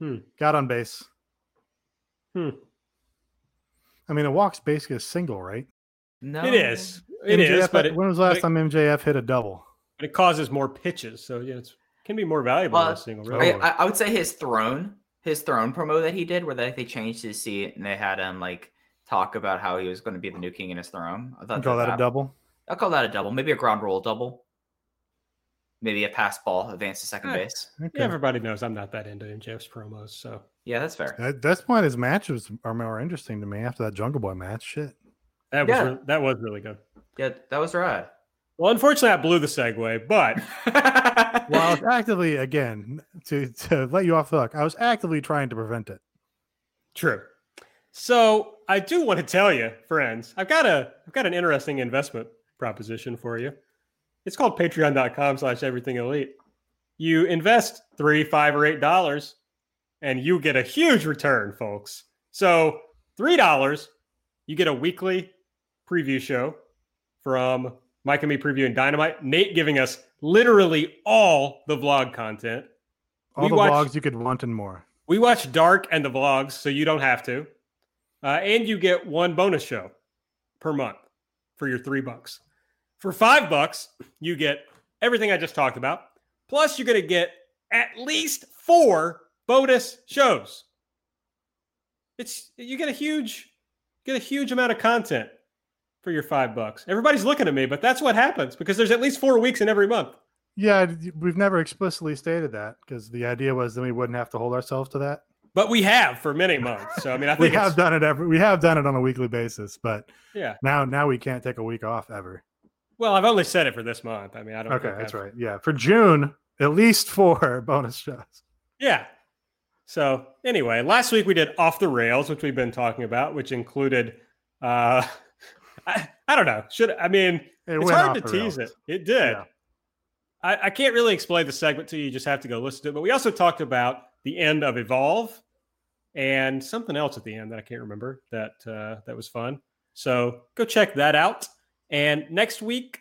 Hmm. Got on base. Hmm. I mean, a walk's basically a single, right? No, It is. It is, MJF but it, when was the last it- time MJF hit a double? but it causes more pitches, so yeah, it's can be more valuable than Uh, a single. Oh, I, I, I would say his throne his throne promo that he did, where they, they changed his seat and they had him like talk about how he was going to be the new king in his throne. I thought call that a double. I'll call that a double, maybe a ground roll double, maybe a pass ball, advance to second Alright. base. Okay. Yeah, everybody knows I'm not that into MJF's promos, so Yeah, that's fair. At this point, his matches are more interesting to me after that Jungle Boy match. Shit. that was Yeah. re- that was really good. Yeah, that was rad. Well, unfortunately, I blew the segue, but *laughs* Well, I was actively again to to let you off the hook. I was actively trying to prevent it. True. So I do want to tell you, friends, I've got a I've got an interesting investment proposition for you. It's called patreon.com slash everything elite. You invest three, five, or eight dollars, and you get a huge return, folks. So three dollars, you get a weekly preview show from Mike and me previewing Dynamite. Nate giving us literally all the vlog content. All We the watched- vlogs you could want and more. We watch Dark and the vlogs, so you don't have to. Uh, and you get one bonus show per month for your three bucks. For five bucks, you get everything I just talked about. Plus, you're going to get at least four bonus shows. It's you get a huge, get a huge amount of content for your five bucks. Everybody's looking at me, but that's what happens because there's at least four weeks in every month. Yeah, we've never explicitly stated that because the idea was that we wouldn't have to hold ourselves to that. But we have for many months. So I mean, I *laughs* think We have it's, done it every. We have done it on a weekly basis, but yeah. now now we can't take a week off ever. Well, I've only said it for this month. I mean, I don't. Okay, that's I've- right. Yeah, for June, at least four *laughs* bonus shows. Yeah. So anyway, last week we did off the rails, which we've been talking about, which included. uh I, I don't know. Should I mean? It it's hard to tease rails. it. It did. Yeah. I, I can't really explain the segment to you. You just have to go listen to it. But we also talked about the end of Evolve and something else at the end that I can't remember that uh, that was fun. So go check that out. And next week,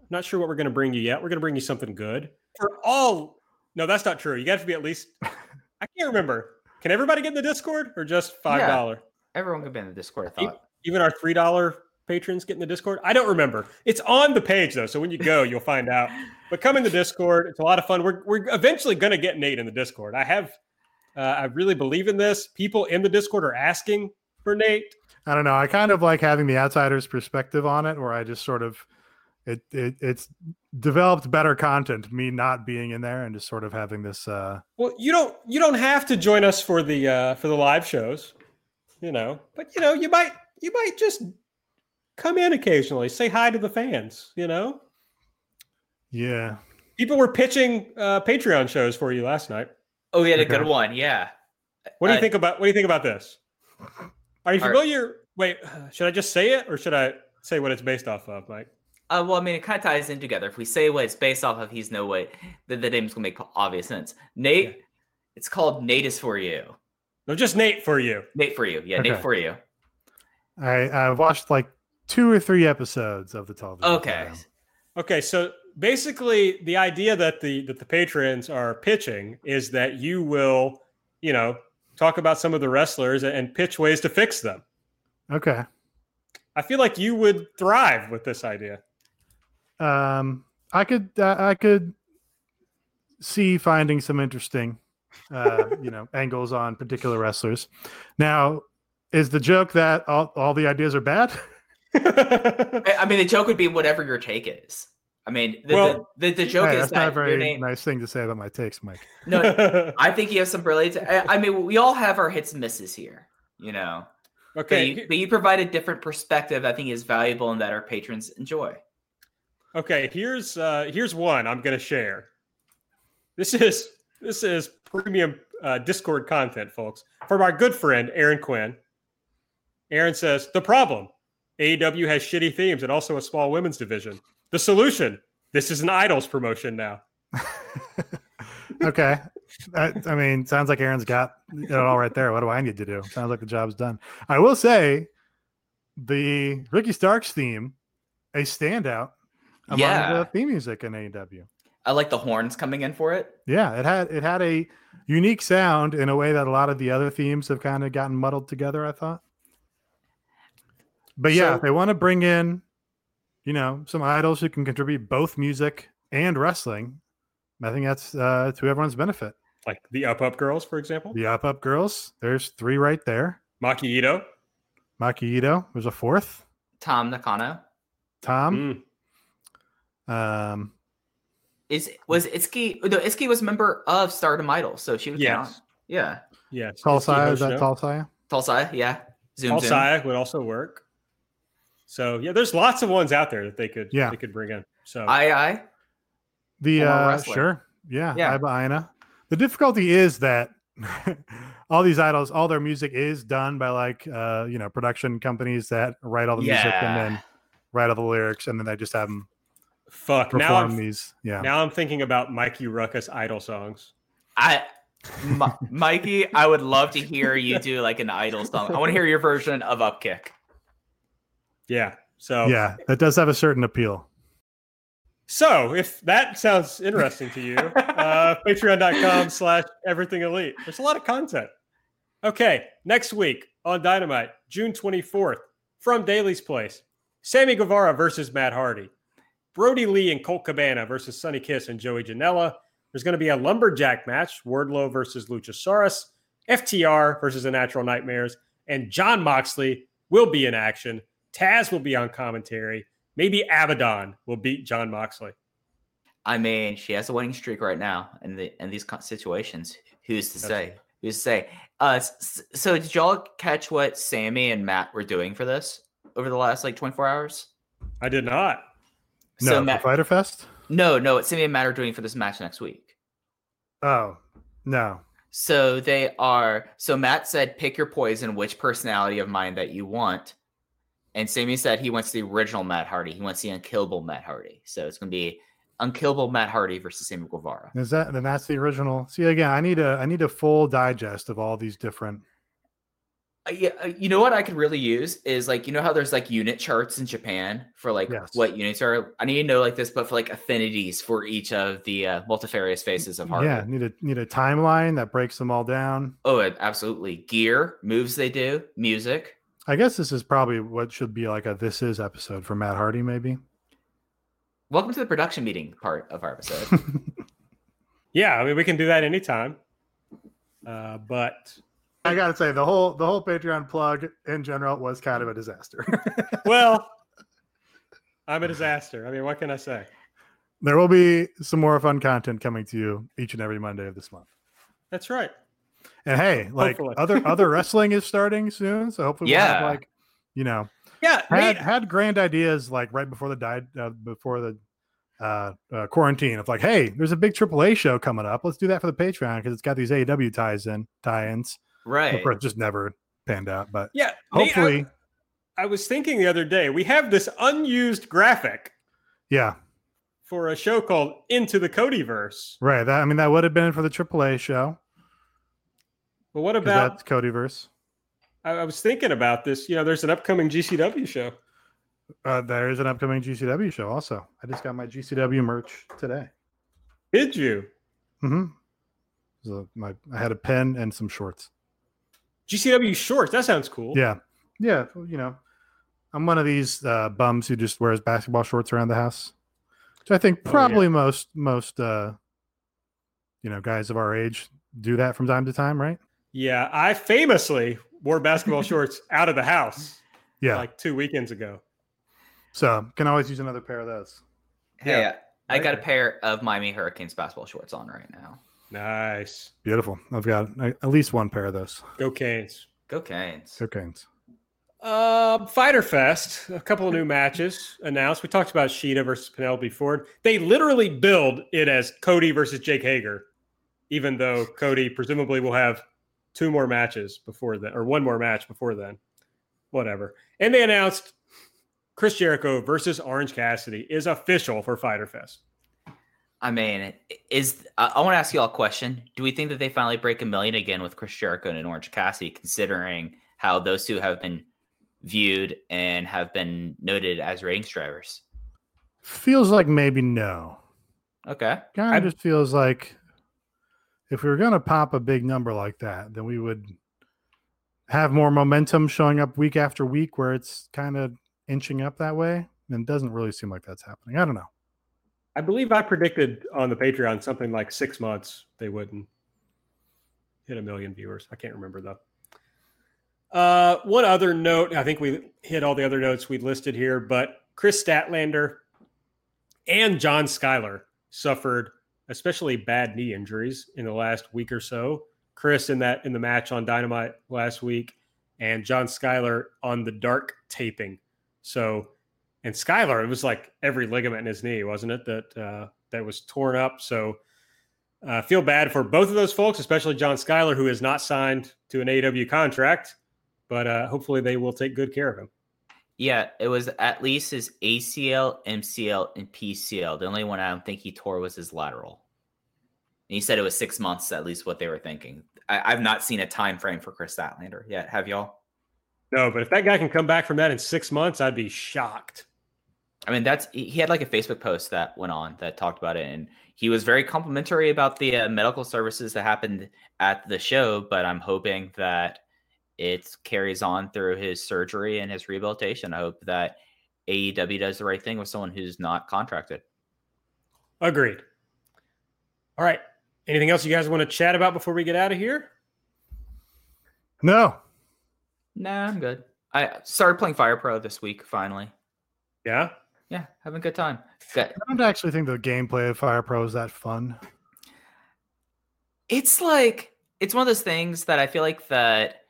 I'm not sure what we're going to bring you yet. We're going to bring you something good for all. No, that's not true. You got to be at least. *laughs* I can't remember. Can everybody get in the Discord or just five dollar? Everyone could be in the Discord. I thought. Even our three dollar patrons get in the Discord. I don't remember. It's on the page though, so when you go, you'll find out. *laughs* But come in the Discord. It's a lot of fun. We're we're eventually going to get Nate in the Discord. I have. Uh, I really believe in this. People in the Discord are asking for Nate. I don't know. I kind of like having the outsider's perspective on it, where I just sort of it, it it's developed better content. Me not being in there and just sort of having this. uh Well, you don't you don't have to join us for the uh, for the live shows, you know. But you know, you might you might just come in occasionally, say hi to the fans. You know, Yeah, people were pitching uh, Patreon shows for you last night. Oh, we had a good one. Yeah. What do you Uh, think about what do you think about this? Are you Are- familiar? Wait, *sighs* should I just say it or should I say what it's based off of, Mike? Uh, well, I mean, it kind of ties in together. If we say what it's based off of, he's no way. The, the name's gonna make obvious sense. Nate. Yeah. It's called Nate is for you. No, just Nate for you. Nate for you. Yeah, Okay. Nate for you. I I've watched like two or three episodes of the television. Okay. program. Okay, so basically the idea that the that the patrons are pitching is that you will, you know, talk about some of the wrestlers and pitch ways to fix them. Okay. I feel like you would thrive with this idea. Um, I could uh, I could see finding some interesting, uh, you know, *laughs* angles on particular wrestlers. Now, is the joke that all, all the ideas are bad? *laughs* *laughs* I, mean, the joke would be whatever your take is. I mean, the, Well- the, the, the joke Hey, is that's not a that your very nice thing to say about my takes, Mike. No, *laughs* I think you have some brilliant. I, I mean, we all have our hits and misses here, you know. But okay, you, but you provide a different perspective. I think is valuable and that our patrons enjoy. Okay, here's uh here's one I'm gonna share. This is this is premium uh, Discord content, folks, from our good friend Aaron Quinn. Aaron says the problem: AEW has shitty themes and also a small women's division. The solution: this is an idols promotion now. *laughs* Okay. I, I mean, sounds like Aaron's got it all right there. What do I need to do? Sounds like the job's done. I will say the Ricky Starks theme, a standout among Yeah. the theme music in AEW. I like the horns coming in for it. Yeah, it had it had a unique sound in a way that a lot of the other themes have kind of gotten muddled together, I thought. But yeah, So- if they want to bring in, you know, some idols who can contribute both music and wrestling, I think that's uh, to everyone's benefit. Like the Up Up Girls, for example. The Up Up Girls. There's three right there. Maki Ito. Maki Ito. There's a fourth. Tam Nakano. Tom. Mm. Um, Is was Itsuki? No, Itsuki was a member of Stardom Idol, so she would count. Yes. Yeah. Yes. Tall Itsuki Saya. Is that Hoshino. Tall Saya? Tulsa, yeah. Zoom Paul. Saya would also work. So yeah, there's lots of ones out there that they could Yeah. they could bring in. So I I. The uh, sure, yeah, Yeah. Iba Ina. The difficulty is that *laughs* all these idols, all their music is done by like uh, you know production companies that write all the music and then write all the lyrics, and then they just have them fuck now perform I'm, these. Yeah, now I'm thinking about Mikey Ruckus idol songs. I, *laughs* Mikey, I would love to hear you do like an idol song. I want to hear your version of Upkick. Yeah. So yeah, that does have a certain appeal. So if that sounds interesting to you, uh, *laughs* patreon.com slash everything elite. There's a lot of content. Okay, next week on Dynamite, June 24th, from Daly's Place, Sammy Guevara versus Matt Hardy. Brodie Lee and Colt Cabana versus Sonny Kiss and Joey Janela. There's going to be a lumberjack match, Wardlow versus Luchasaurus, FTR versus the Natural Nightmares, and Jon Moxley will be in action. Taz will be on commentary. Maybe Abaddon will beat Jon Moxley. I mean, she has a winning streak right now in the in these situations. Who's to That's say? Who's to say? Uh, s- s- so did y'all catch what Sammy and Matt were doing for this over the last like 24 hours? I did not. No, so for Matt, Fyter Fest. no, no, what Sammy and Matt are doing for this match next week. Oh no, So they are. So Matt said, "Pick your poison. Which personality of mine that you want?" And Sammy said he wants the original Matt Hardy. He wants the unkillable Matt Hardy. So it's going to be unkillable Matt Hardy versus Sammy Guevara. is that then? That's the original. See again, I need a I need a full digest of all these different. Uh, yeah, uh, you know what I could really use is like you know how there's like unit charts in Japan for like Yes. what units are. I need to know like this, but for like affinities for each of the uh, multifarious faces of Hardy. Yeah, need a need a timeline that breaks them all down. Oh, absolutely. Gear, moves they do, music. I guess this is probably what should be like a this is episode for Matt Hardy, maybe. Welcome to the production meeting part of our episode. *laughs* Yeah, I mean we can do that anytime. Uh, but I gotta say the whole the whole Patreon plug in general was kind of a disaster. *laughs* well, I'm a disaster. I mean, what can I say? there will be some more fun content coming to you each and every Monday of this month. That's right. And hey, like Hopefully. other other *laughs* wrestling is starting soon, so hopefully we'll have Yeah. like you know Yeah, had me- had grand ideas like right before the died uh, before the uh, uh quarantine of like hey there's a big AAA show coming up let's do that for the Patreon because it's got these AEW ties in tie-ins right. of course just never panned out but yeah. me- I- hopefully I, was thinking the other day we have this unused graphic yeah for a show called Into the Codyverse. right that I mean that would have been for the AAA show But what about? that's Codyverse I, I was thinking about this. You know, there's an upcoming GCW show. uh, there is an upcoming GCW show also I just got my GCW merch today Did you? mm-hmm. so my I had a pen and some shorts GCW shorts. That sounds cool. Yeah. Yeah. You know, I'm one of these uh, bums who just wears basketball shorts around the house. Which I think Oh, yeah. probably most, most, uh, you know, guys of our age do that from time to time, right? Yeah, I famously wore basketball *laughs* shorts out of the house Yeah. like two weekends ago. so can always use another pair of those. Hey, Yeah. I got a pair of Miami Hurricanes basketball shorts on right now. Nice. Beautiful. I've got at least one pair of those. Go Canes. Go Canes. Cocaines. Um, Fyter Fest, a couple of new matches announced. We talked about Shida versus Penelope Ford. They literally build it as Cody versus Jake Hager, even though Cody presumably will have two more matches before then, or one more match before then. Whatever. And they announced Chris Jericho versus Orange Cassidy is official for Fyter Fest. I mean, is I, I want to ask you all a question. Do we think that they finally break a million again with Chris Jericho and Orange Cassidy, considering how those two have been viewed and have been noted as ratings drivers? Feels like maybe no. Okay. Kind of just feels like if we were going to pop a big number like that, then we would have more momentum showing up week after week where it's kind of inching up that way. And it doesn't really seem like that's happening. I don't know. I believe I predicted on the Patreon something like six months they wouldn't. hit a million viewers. I can't remember though. Uh, one other note, I think we hit all the other notes we listed here, but Kris Statlander and John Skyler suffered especially bad knee injuries in the last week or so. Kris in that in the match on Dynamite last week, and John Skyler on the dark taping. So, and Skyler, it was like every ligament in his knee, wasn't it? That uh, that was torn up. So, uh, feel bad for both of those folks, especially John Skyler, who is not signed to an AEW contract, but uh, hopefully they will take good care of him. Yeah, it was at least his ACL, MCL, and PCL. The only one I don't think he tore was his lateral. And he said it was six months, at least what they were thinking. I, have not seen a time frame for Kris Statlander yet. Have y'all? No, but if that guy can come back from that in six months, I'd be shocked. I mean, that's he had like a Facebook post that went on that talked about it, and he was very complimentary about the uh, medical services that happened at the show. But I'm hoping that it carries on through his surgery and his rehabilitation. I hope that AEW does the right thing with someone who's not contracted. Agreed. All right. Anything else you guys want to chat about before we get out of here? No. Nah, I'm good. I started playing Fire Pro this week finally. Yeah. Yeah, having a good time. I don't actually think the gameplay of Fire Pro is that fun. It's like it's one of those things that I feel like that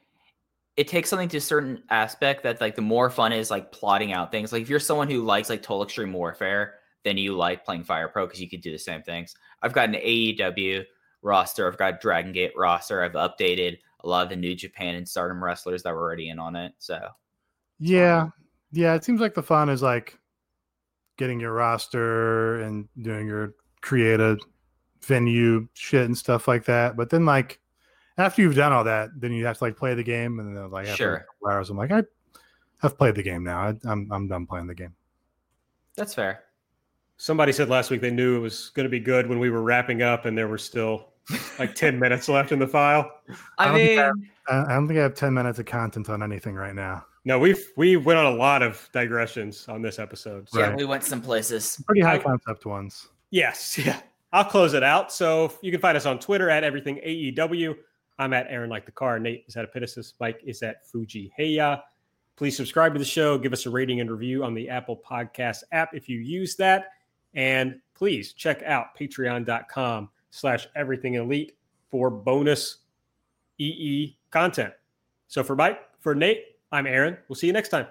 it takes something to a certain aspect that like the more fun is like plotting out things. Like if you're someone who likes like Total Extreme Warfare, then you like playing Fire Pro because you can do the same things. I've got an AEW roster, I've got Dragon Gate roster, I've updated a lot of the New Japan and Stardom wrestlers that were already in on it. So yeah, yeah, it seems like the fun is like getting your roster and doing your creative venue shit and stuff like that. But then like after you've done all that, then you have to like play the game, and then like after sure. hours, I'm like, I have played the game now. I, I'm I'm done playing the game. That's fair. Somebody said last week they knew it was going to be good when we were wrapping up, and there were still like *laughs* ten minutes left in the file. I, I mean, I, I don't think I have ten minutes of content on anything right now. No, we've we went on a lot of digressions on this episode. So. Yeah, we went some places. Pretty high concept ones. Yes, *laughs* yeah. I'll close it out. So you can find us on Twitter at everything AEW. I'm at Aaron Like the Car. Nate is at Epitasis. Mike is at Fuji Heya. Please subscribe to the show. Give us a rating and review on the Apple Podcast app if you use that. And please check out patreon.com slash everything elite for bonus EE content. So for Mike, for Nate, I'm Aaron. We'll see you next time.